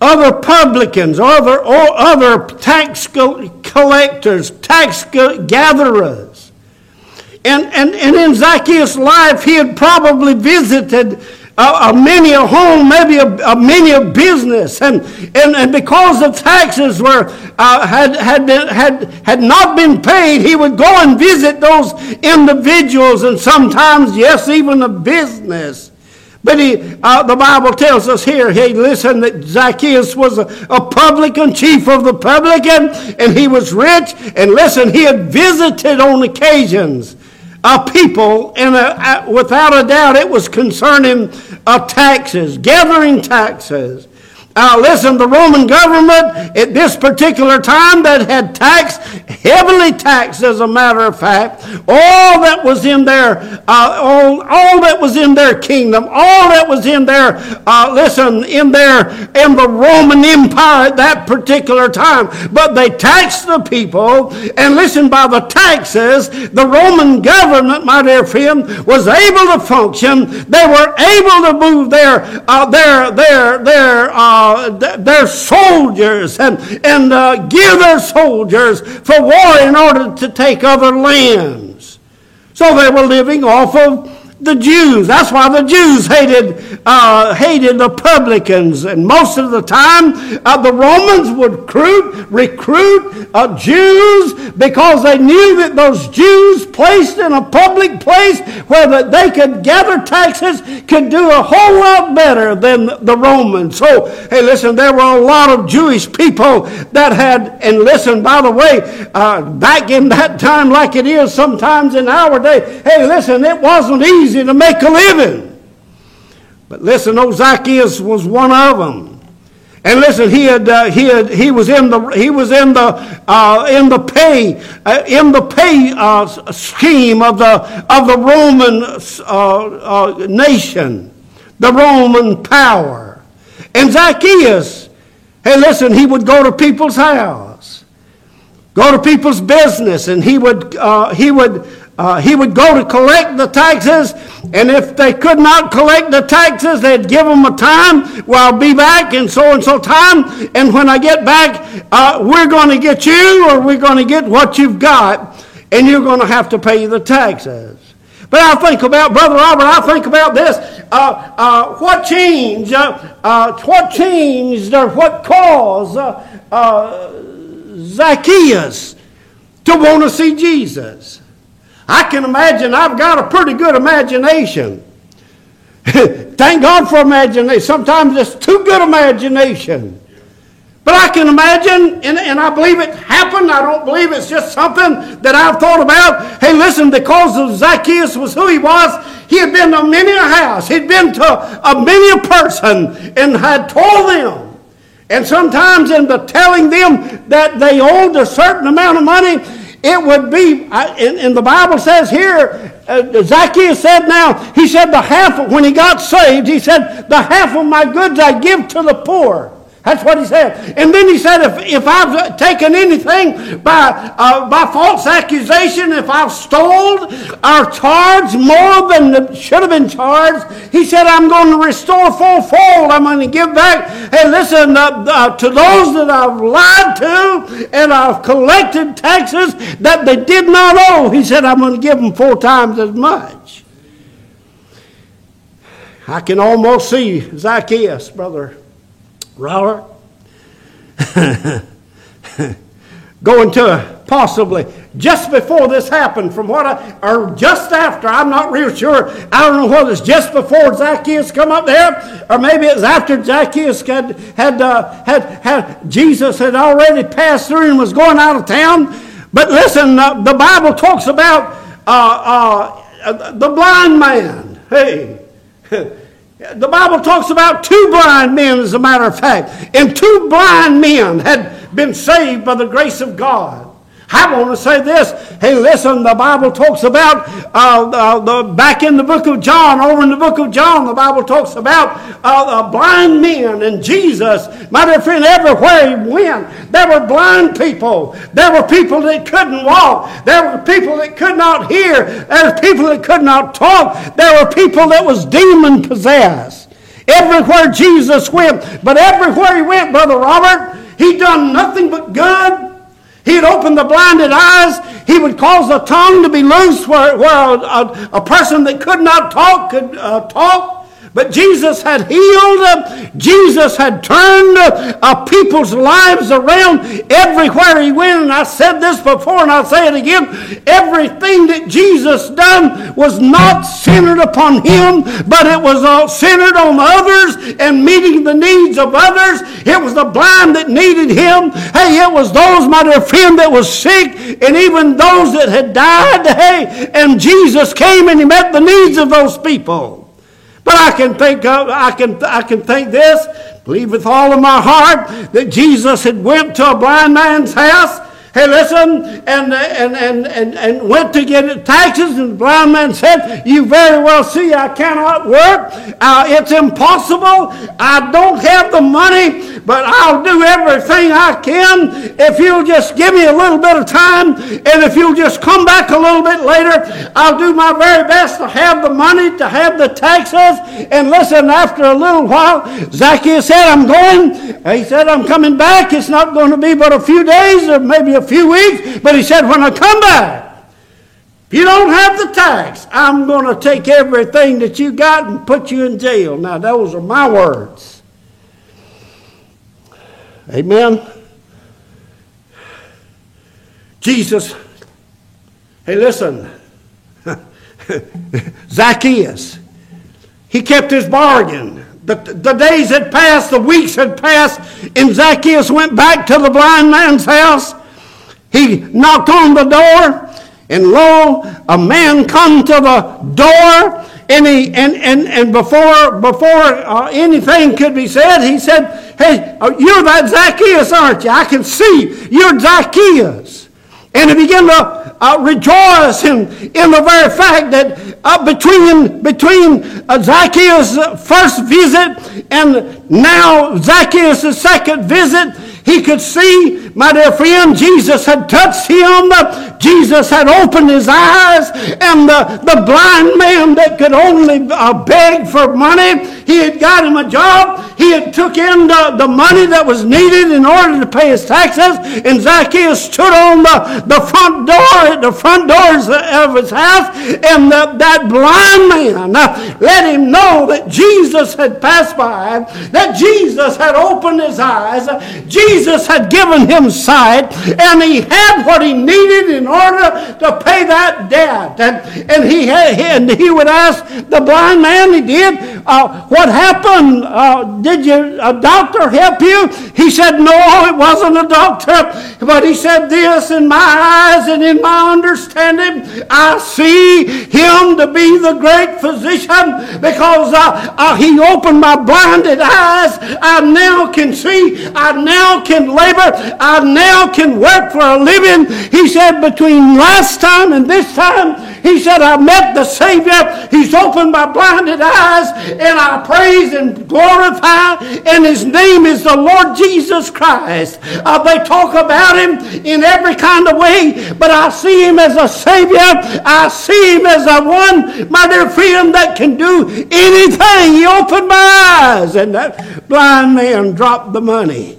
other publicans, other, or other tax collectors, tax gatherers. And, and, and in Zacchaeus' life, he had probably visited a, a many a home, maybe a, a, many a business, and, and, and because the taxes were uh, had had been had had not been paid, he would go and visit those individuals, and sometimes, yes, even a business. But he, uh, the Bible tells us here, hey, listen, that Zacchaeus was a, a publican, chief of the publican, and he was rich. And listen, he had visited on occasions a people, and a, a, without a doubt, it was concerning uh, taxes, gathering taxes. Uh, listen, the Roman government at this particular time that had taxed, heavily taxed as a matter of fact, all that was in their, uh, all, all that was in their kingdom, all that was in their, uh, listen, in their, in the Roman Empire at that particular time. But they taxed the people, and listen, by the taxes, the Roman government, my dear friend, was able to function. They were able to move their, uh, their, their, their, uh, uh, their soldiers and, and uh, give their soldiers for war in order to take other lands. So they were living off of the Jews. That's why the Jews hated, uh, hated the publicans. And most of the time, uh, the Romans would recruit, recruit uh, Jews because they knew that those Jews placed in a public place where that they could gather taxes could do a whole lot better than the Romans. So, hey, listen, there were a lot of Jewish people that had, and listen, by the way, uh, back in that time, like it is sometimes in our day, hey, listen, it wasn't easy easy to make a living. But listen, old Zacchaeus was one of them. And listen, he had, uh, he had, he was in the, he was in the, uh, in the pay, uh, in the pay uh, scheme of the, of the Roman uh, uh, nation, the Roman power. And Zacchaeus, hey, listen, he would go to people's house, go to people's business, and he would, he would uh, he would go to collect the taxes, and if they could not collect the taxes, they'd give him a time. Well, I'll be back in so and so time, and when I get back, uh, we're going to get you, or we're going to get what you've got, and you're going to have to pay the taxes. But I think about, Brother Robert, I think about this. Uh, uh what changed? Uh, uh, what changed or what caused Zacchaeus to want to see Jesus? I can imagine I've got a pretty good imagination. Thank God for imagination. Sometimes it's too good imagination. But I can imagine, and, and I believe it happened. I don't believe it's just something that I've thought about. Hey, listen, because of Zacchaeus was who he was, He had been to many a house. He'd been to a many a person and had told them. And sometimes in the telling them that they owed a certain amount of money, it would be, and, and the Bible says here, uh, Zacchaeus said now, he said the half, when he got saved, he said, the half of my goods I give to the poor. That's what he said. And then he said, if, if I've taken anything by, uh, by false accusation, if I've stole or charged more than should have been charged, he said, I'm going to restore fourfold. I'm going to give back. Hey, listen, uh, uh, to those that I've lied to and I've collected taxes that they did not owe, he said, I'm going to give them four times as much. I can almost see Zacchaeus, brother Robert, going to possibly just before this happened, from what I, or just after, I'm not real sure. I don't know whether it's just before Zacchaeus come up there, or maybe it's after Zacchaeus had, had, uh, had, had Jesus had already passed through and was going out of town. But listen, uh, the Bible talks about uh, uh the blind man. Hey. The Bible talks about two blind men, as a matter of fact. And two blind men had been saved by the grace of God. I want to say this. Hey, listen, the Bible talks about uh, uh, the, back in the book of John, over in the book of John, the Bible talks about uh, blind men and Jesus. My dear friend, everywhere he went, there were blind people. There were people that couldn't walk. There were people that could not hear. There were people that could not talk. There were people that was demon possessed. Everywhere Jesus went, but everywhere he went, Brother Robert, he done nothing but good He'd open the blinded eyes. He would cause the tongue to be loose where, where a, a, a person that could not talk could uh, talk. But Jesus had healed, Jesus had turned a people's lives around everywhere he went. And I said this before and I'll say it again. Everything that Jesus done was not centered upon him, but it was all centered on others and meeting the needs of others. It was the blind that needed him. Hey, it was those, my dear friend, that was sick and even those that had died. Hey, and Jesus came and he met the needs of those people. But I can think of, I can, I can think this, believe with all of my heart that Jesus had went to a blind man's house Hey, listen, and, and, and, and, and went to get taxes, and the blind man said, You very well see I cannot work. Uh, it's impossible. I don't have the money, but I'll do everything I can if you'll just give me a little bit of time, and if you'll just come back a little bit later, I'll do my very best to have the money, to have the taxes. And listen, after a little while, Zacchaeus said, I'm going. He said, I'm coming back. It's not going to be but a few days or maybe a few weeks, but he said, when I come back, if you don't have the tax, I'm going to take everything that you got and put you in jail. Now, those are my words. Amen. Jesus, hey, listen. Zacchaeus, he kept his bargain. The, the days had passed, the weeks had passed, and Zacchaeus went back to the blind man's house. He knocked on the door, and lo, a man come to the door, and he and and, and before before uh, anything could be said, he said, "Hey, uh, you're that Zacchaeus, aren't you? I can see you're Zacchaeus." And he began to uh, rejoice in, in the very fact that uh, between, between uh, Zacchaeus' first visit and now Zacchaeus' second visit, he could see, my dear friend, Jesus had touched him. Jesus had opened his eyes. And the, the blind man that could only uh, beg for money, he had got him a job. He had took in the, the money that was needed in order to pay his taxes. And Zacchaeus stood on the, the front door, at the front doors of his house. And the, that blind man uh, let him know that Jesus had passed by, that Jesus had opened his eyes. Jesus had given him sight, and he had what he needed in order to pay that debt. And, and, he, had, and he would ask the blind man, he did, uh, what happened? Uh, did you, a doctor help you? He said, no, it wasn't a doctor. But he said, this in my eyes and in my understanding, I see him to be the great physician because uh, uh, he opened my blinded eyes. I now can see. I now can labor. Now can work for a living. He said, between last time and this time, he said, I met the Savior. He's opened my blinded eyes, and I praise and glorify, and his name is the Lord Jesus Christ. Uh, they talk about him in every kind of way, but I see him as a Savior. I see him as a one, my dear friend, that can do anything. He opened my eyes, and that blind man dropped the money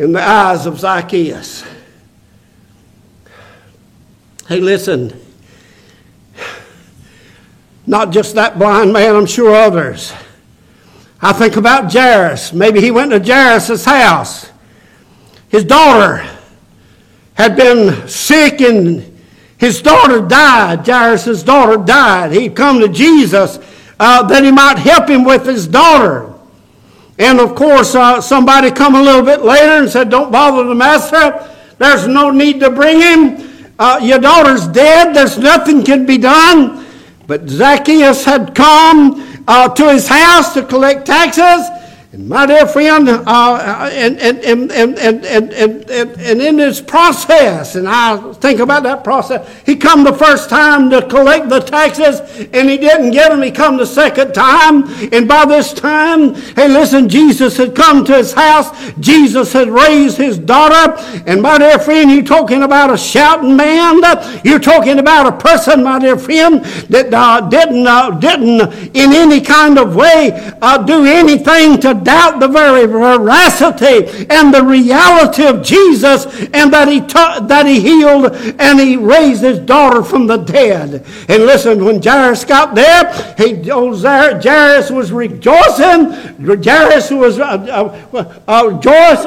in the eyes of Zacchaeus. Hey, listen. Not just that blind man, I'm sure others. I think about Jairus. Maybe he went to Jairus' house. His daughter had been sick and his daughter died. Jairus' daughter died. He'd come to Jesus uh, that he might help him with his daughter. And of course, uh, somebody come a little bit later and said, Don't bother the master. There's no need to bring him. Uh, your daughter's dead. There's nothing can be done. But Zacchaeus had come uh, to his house to collect taxes. And my dear friend, uh, uh, and, and, and, and, and, and, in this process, and I think about that process, he come the first time to collect the taxes, and he didn't get them. He come the second time, and by this time, hey, listen, Jesus had come to his house. Jesus had raised his daughter, and my dear friend, you're talking about a shouting man. You're talking about a person, my dear friend, that uh, didn't uh, didn't in any kind of way uh, do anything to doubt the very veracity and the reality of Jesus and that he, ta- that he healed and he raised his daughter from the dead. And listen, when Jairus got there, he, old Jairus was rejoicing. Jairus was, uh, uh, uh, Joyce,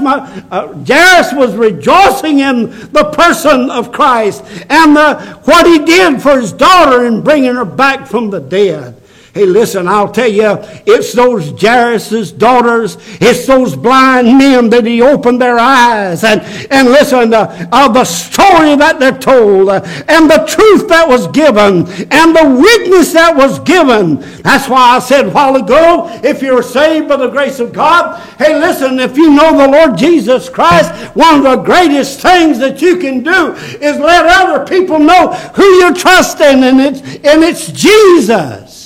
uh, Jairus was rejoicing in the person of Christ and the, what he did for his daughter in bringing her back from the dead. Hey, listen, I'll tell you, it's those Jairus' daughters, it's those blind men that he opened their eyes. And, and listen, uh, uh, the story that they're told, uh, and the truth that was given, and the witness that was given. That's why I said a while ago, if you're saved by the grace of God, hey, listen, if you know the Lord Jesus Christ, one of the greatest things that you can do is let other people know who you're trusting, and it's, and it's Jesus.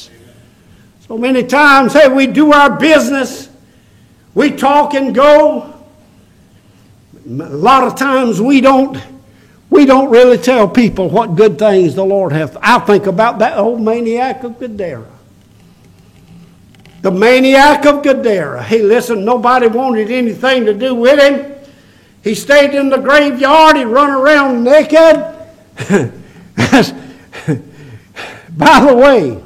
So many times, hey, we do our business, we talk and go. A lot of times we don't we don't really tell people what good things the Lord has. I think about that old maniac of Gadara. The maniac of Gadara. Hey, listen, nobody wanted anything to do with him. He stayed in the graveyard, he run around naked. By the way,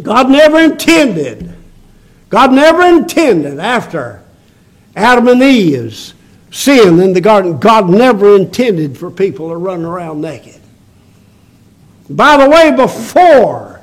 God never intended, God never intended after Adam and Eve's sin in the garden, God never intended for people to run around naked. By the way, before,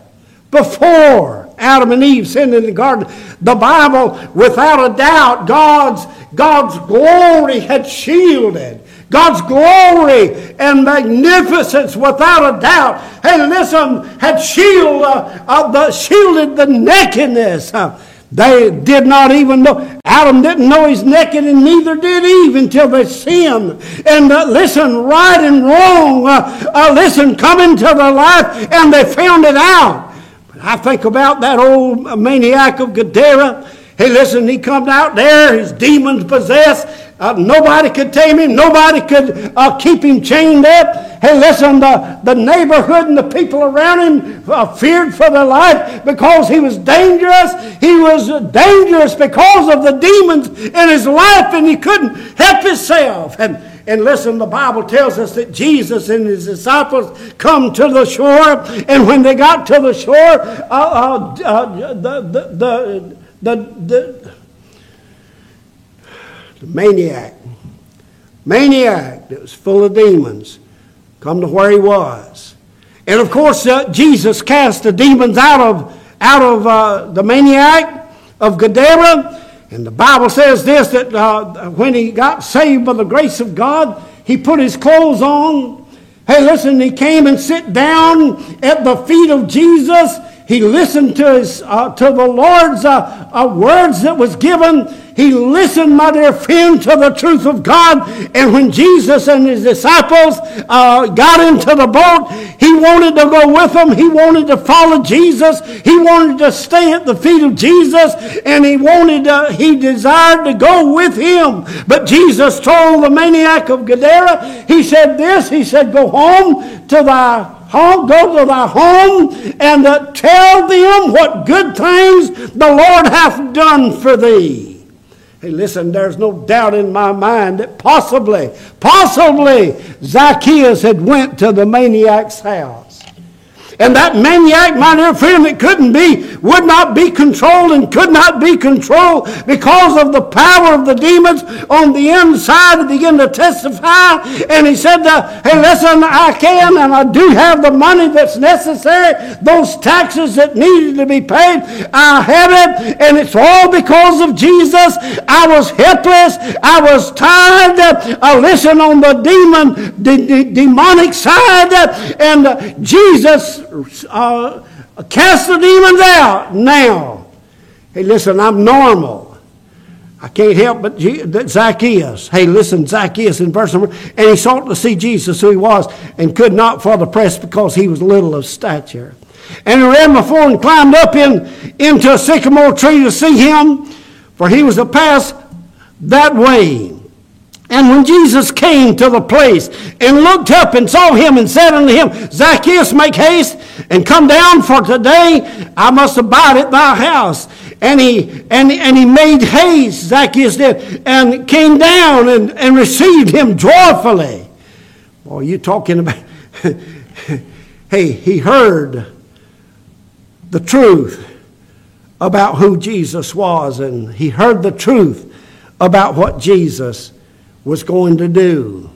before Adam and Eve sinned in the garden, the Bible, without a doubt, God's, God's glory had shielded God's glory and magnificence, without a doubt, hey, listen, had shield, uh, uh, the, shielded the nakedness. Uh, they did not even know. Adam didn't know he's naked, and neither did Eve until they sinned. And uh, listen, right and wrong, uh, uh, listen, come into their life, and they found it out. But I think about that old maniac of Gadara. Hey, listen, he comes out there, his demons possessed. Uh, nobody could tame him. Nobody could uh, keep him chained up. Hey, listen, the, the neighborhood and the people around him uh, feared for their life because he was dangerous. He was dangerous because of the demons in his life and he couldn't help himself. And, and listen, the Bible tells us that Jesus and his disciples come to the shore. And when they got to the shore, uh, uh, uh, the, the, the, the, the maniac. Maniac that was full of demons. Come to where he was. And of course, uh, Jesus cast the demons out of, out of uh, the maniac of Gadara. And the Bible says this that uh, when he got saved by the grace of God, he put his clothes on. Hey, listen, he came and sit down at the feet of Jesus. He listened to, his, uh, to the Lord's uh, uh, words that was given. He listened, my dear friend, to the truth of God. And when Jesus and his disciples uh, got into the boat, he wanted to go with them. He wanted to follow Jesus. He wanted to stay at the feet of Jesus. And he wanted, to, he desired to go with him. But Jesus told the maniac of Gadara, he said this, he said, go home to thy home, go to thy home and uh, tell them what good things the Lord hath done for thee. Hey, listen, there's no doubt in my mind that possibly, possibly Zacchaeus had went to the maniac's house. And that maniac, my dear friend, that couldn't be, would not be controlled and could not be controlled because of the power of the demons on the inside and begin to testify. And he said, uh, Hey, listen, I can and I do have the money that's necessary. Those taxes that needed to be paid, I have it. And it's all because of Jesus. I was helpless. I was tired. I listened on the demon, the, the demonic side. and uh, Jesus uh, cast the demons out now. Hey, listen, I'm normal. I can't help but Zacchaeus. Hey, listen, Zacchaeus in verse number, and he sought to see Jesus who he was, and could not for the press because he was little of stature. And he ran before and climbed up in, into a sycamore tree to see him, for he was a pass that way. And when Jesus came to the place and looked up and saw him and said unto him, Zacchaeus, make haste and come down, for today I must abide at thy house. And he, and, and he made haste, Zacchaeus did, and came down and, and received him joyfully. Boy, you talking about, hey, he heard the truth about who Jesus was, and he heard the truth about what Jesus was going to do.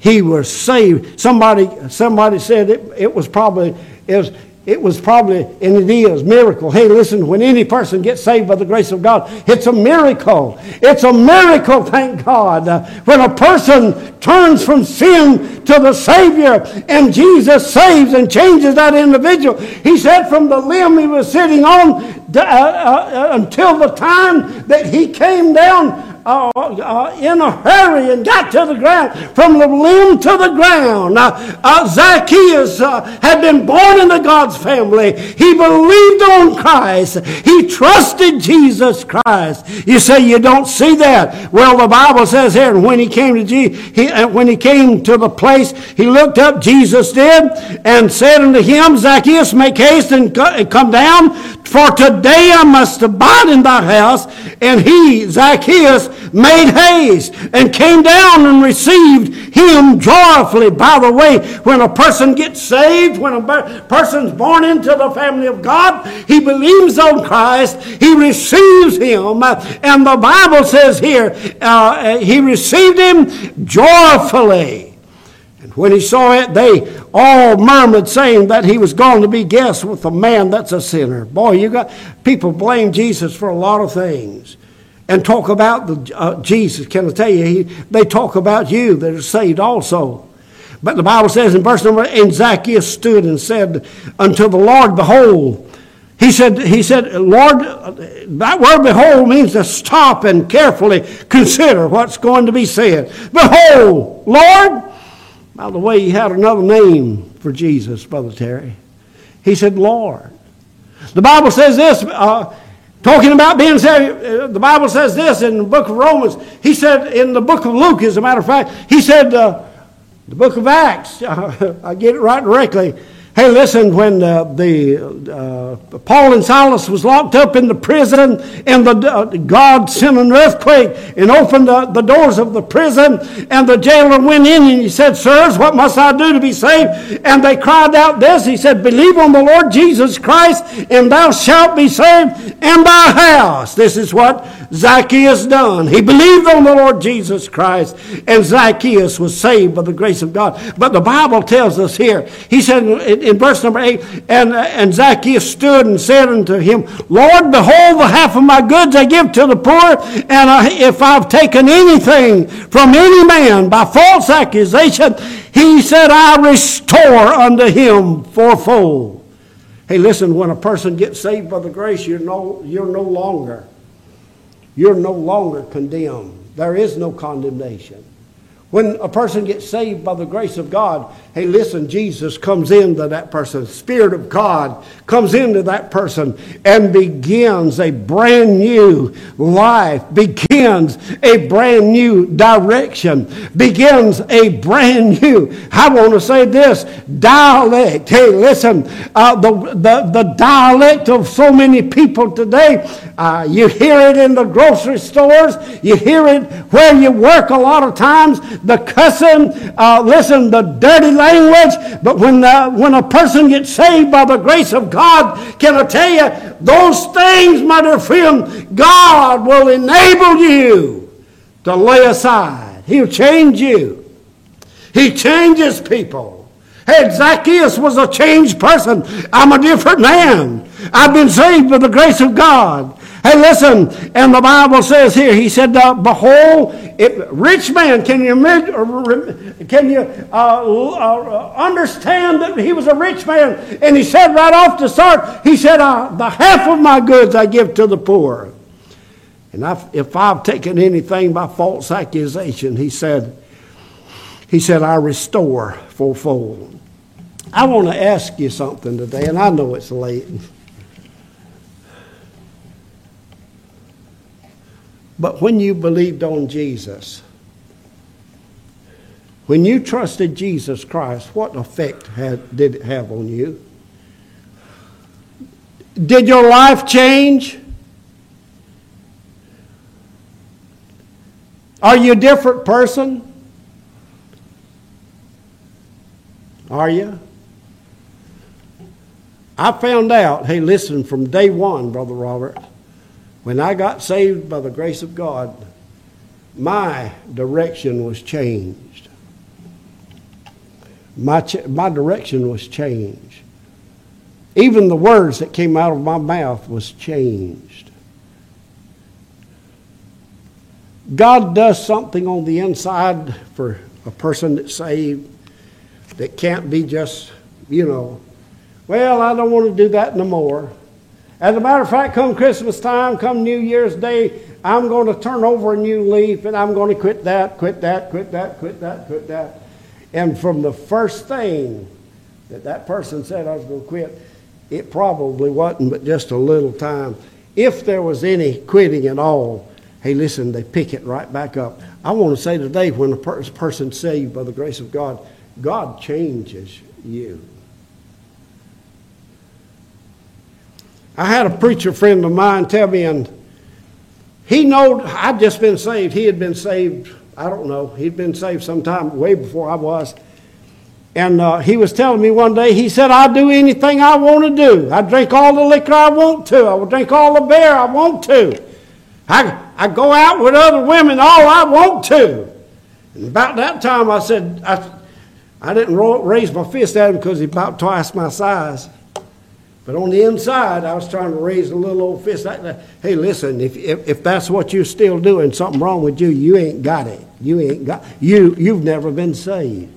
He was saved. Somebody, somebody said it, it was probably it was, it was probably and it is miracle. Hey, listen, when any person gets saved by the grace of God, it's a miracle. It's a miracle, thank God. Uh, when a person turns from sin to the Savior and Jesus saves and changes that individual, he said from the limb he was sitting on uh, uh, uh, until the time that he came down uh, uh, in a hurry and got to the ground, from the limb to the ground. Uh, Zacchaeus uh, had been born into God's family. He believed on Christ. He trusted Jesus Christ. You say you don't see that. Well, the Bible says here, when he came to Je- he, uh, when he came to the place, he looked up. Jesus did, and said unto him, Zacchaeus, make haste and come down, for today I must abide in thy house. And he, Zacchaeus, made haste and came down and received him joyfully. By the way, when a person gets saved, when a person's born into the family of God, he believes on Christ, he receives him. And the Bible says here, uh, he received him joyfully. And when he saw it, they all murmured, saying that he was going to be guest with a man that's a sinner. Boy, you got people blame Jesus for a lot of things and talk about the, uh, Jesus. Can I tell you, he, they talk about you that are saved also. But the Bible says in verse number, and Zacchaeus stood and said unto the Lord, Behold, he said, he said, Lord, that word behold means to stop and carefully consider what's going to be said. Behold, Lord. By the way, he had another name for Jesus, Brother Terry. He said, Lord. The Bible says this, uh, Talking about being saved, uh, the Bible says this in the book of Romans. He said in the book of Luke, as a matter of fact, he said, uh, the book of Acts, I get it right directly. Hey, listen, when uh, the uh, Paul and Silas was locked up in the prison, and the uh, God sent an earthquake and opened the, the doors of the prison, and the jailer went in and he said, "Sirs, what must I do to be saved?" And they cried out this. He said, "Believe on the Lord Jesus Christ, and thou shalt be saved, and thy house." This is what Zacchaeus done. He believed on the Lord Jesus Christ, and Zacchaeus was saved by the grace of God. But the Bible tells us here, he said in, verse number 8, and, uh, and Zacchaeus stood and said unto him, Lord, behold, the half of my goods I give to the poor, and I, if I've taken anything from any man by false accusation, he said, I restore unto him fourfold. Hey, listen, when a person gets saved by the grace, you're no, you're no longer you're no longer condemned. There is no condemnation. When a person gets saved by the grace of God, hey, listen, Jesus comes into that person. Spirit of God comes into that person and begins a brand new life, begins a brand new direction, begins a brand new, I want to say this, dialect. Hey, listen, uh, the, the, the dialect of so many people today, uh, you hear it in the grocery stores, you hear it where you work a lot of times the cussing, uh, listen, the dirty language. But when, the, when a person gets saved by the grace of God, can I tell you, those things, my dear friend, God will enable you to lay aside. He'll change you. He changes people. Hey, Zacchaeus was a changed person. I'm a different man. I've been saved by the grace of God. Hey, listen, and the Bible says here, he said, uh, Behold, it, rich man, can you, uh, can you uh, uh, understand that he was a rich man? And he said right off the start, he said, uh, The half of my goods I give to the poor. And I've, if I've taken anything by false accusation, he said, he said, I restore fourfold. I want to ask you something today, and I know it's late. But when you believed on Jesus, when you trusted Jesus Christ, what effect had, did it have on you? Did your life change? Are you a different person? Are you? I found out, hey, listen, from day one, Brother Robert, when I got saved by the grace of God, my direction was changed. My, ch- my direction was changed. Even the words that came out of my mouth was changed. God does something on the inside for a person that's saved that can't be just, you know, well, I don't want to do that no more. As a matter of fact, come Christmas time, come New Year's Day, I'm going to turn over a new leaf and I'm going to quit that, quit that, quit that, quit that, quit that. And from the first thing that that person said I was going to quit, it probably wasn't but just a little time. If there was any quitting at all, hey, listen, they pick it right back up. I want to say today, when a per- person saved by the grace of God, God changes you. I had a preacher friend of mine tell me, and he knowed I'd just been saved. He had been saved, I don't know, he'd been saved sometime way before I was. And uh, he was telling me one day, he said, I'll do anything I want to do. I drink all the liquor I want to. I will drink all the beer I want to. I, I go out with other women all I want to. And about that time, I said, I, I didn't raise my fist at him because he's about twice my size. But on the inside, I was trying to raise a little old fist like. Hey, listen, if, if, if that's what you're still doing, something wrong with you, you ain't got it. You ain't got you you've never been saved.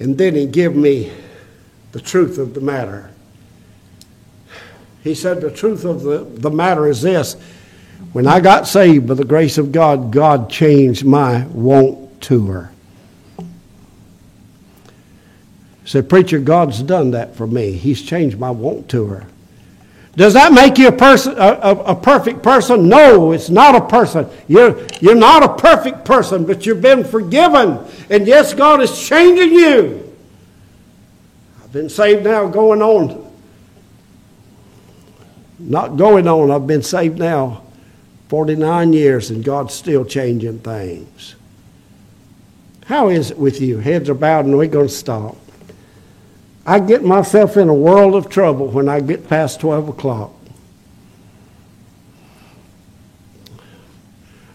And then he gave me the truth of the matter. He said the truth of the, the matter is this. When I got saved by the grace of God, God changed my want to her. Said, Preacher, God's done that for me. He's changed my want to her. Does that make you a, person, a, a, a, perfect person? No, it's not a person. You're, you're not a perfect person, but you've been forgiven. And yes, God is changing you. I've been saved now, going on. Not going on, I've been saved now 49 years, and God's still changing things. How is it with you? Heads are bowed, and we're going to stop. I get myself in a world of trouble when I get past 12 o'clock.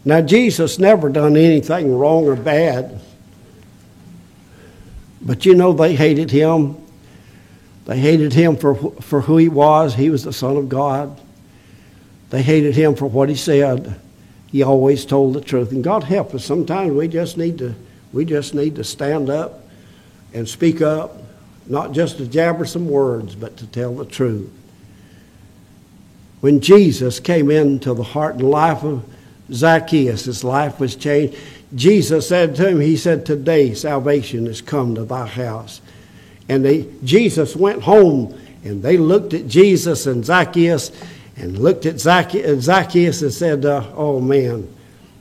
Now, Jesus never done anything wrong or bad. But you know, they hated him. They hated him for, for who he was. He was the Son of God. They hated him for what he said. He always told the truth. And God help us. Sometimes we just need to, we just need to stand up and speak up, not just to jabber some words, but to tell the truth. When Jesus came into the heart and life of Zacchaeus, his life was changed. Jesus said to him, He said, Today salvation has come to thy house. And they, Jesus went home and they looked at Jesus and Zacchaeus and looked at Zacchaeus and said, uh, Oh man,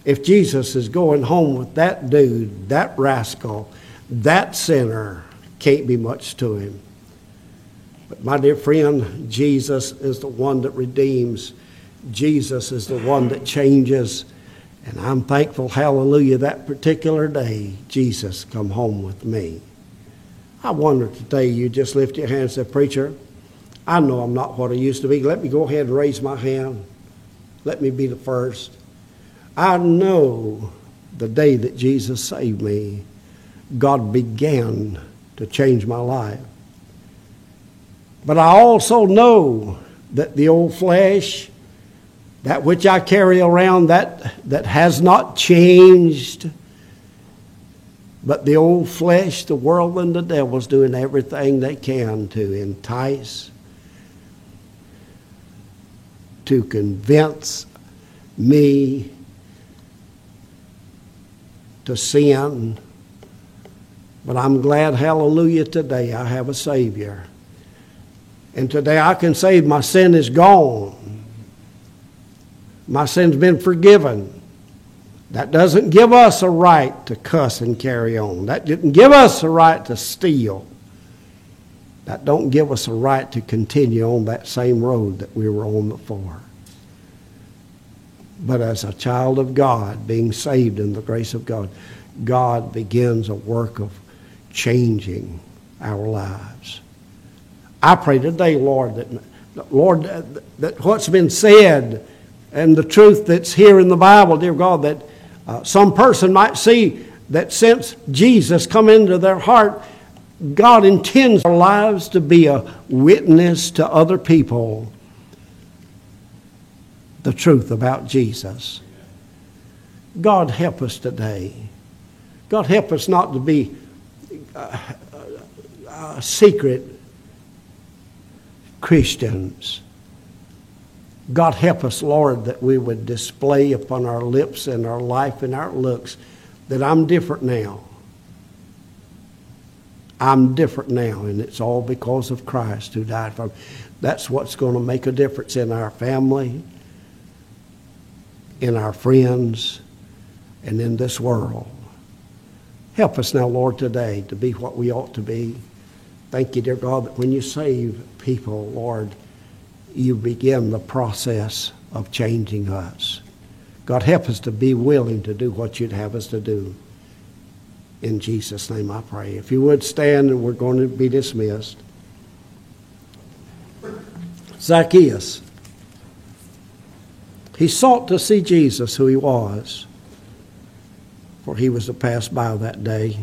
if Jesus is going home with that dude, that rascal, that sinner, can't be much to him. But my dear friend, Jesus is the one that redeems. Jesus is the one that changes. And I'm thankful, hallelujah, that particular day, Jesus come home with me. I wonder today, you just lift your hand and say, Preacher, I know I'm not what I used to be. Let me go ahead and raise my hand. Let me be the first. I know the day that Jesus saved me, God began to change my life. But I also know that the old flesh, that which I carry around that, that has not changed. But the old flesh, the world, and the devil's doing everything they can to entice, to convince me to sin. But I'm glad, hallelujah, today I have a Savior. And today I can say my sin is gone. My sin's been forgiven. That doesn't give us a right to cuss and carry on. That didn't give us a right to steal. That don't give us a right to continue on that same road that we were on before. But as a child of God, being saved in the grace of God, God begins a work of changing our lives. I pray today, Lord, that Lord, that what's been said and the truth that's here in the Bible, dear God, that uh, some person might see that since Jesus come into their heart, God intends our lives to be a witness to other people the truth about Jesus. God help us today. God help us not to be uh, secret Christians God help us, Lord, that we would display upon our lips and our life and our looks that I'm different now. I'm different now, and it's all because of Christ who died for me. That's what's going to make a difference in our family, in our friends, and in this world. Help us now, Lord, today to be what we ought to be. Thank you, dear God, that when you save people, Lord, you begin the process of changing us. God, help us to be willing to do what you'd have us to do. In Jesus' name I pray. If you would stand, and we're going to be dismissed. Zacchaeus. He sought to see Jesus, who he was, for he was pass by that day.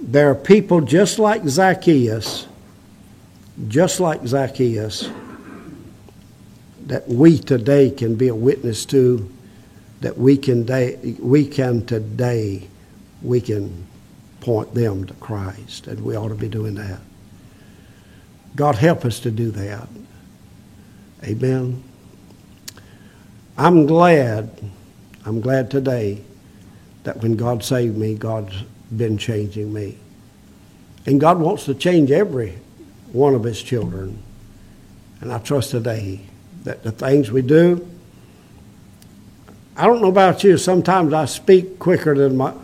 There are people just like Zacchaeus just like Zacchaeus, that we today can be a witness to, that we can, day, we can today, we can point them to Christ, and we ought to be doing that. God help us to do that. Amen. I'm glad, I'm glad today that when God saved me, God's been changing me. And God wants to change every one of his children. And I trust today that the things we do, I don't know about you, sometimes I speak quicker than my,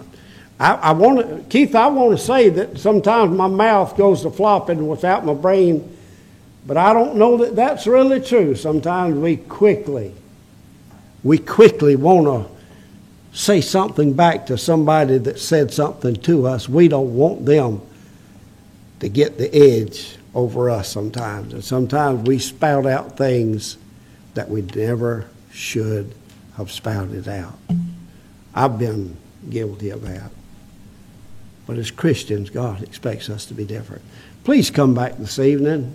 I, I want to, Keith, I want to say that sometimes my mouth goes to flopping without my brain, but I don't know that that's really true. Sometimes we quickly, we quickly want to say something back to somebody that said something to us. We don't want them to get the edge over us sometimes. And sometimes we spout out things that we never should have spouted out. I've been guilty of that. But as Christians, God expects us to be different. Please come back this evening.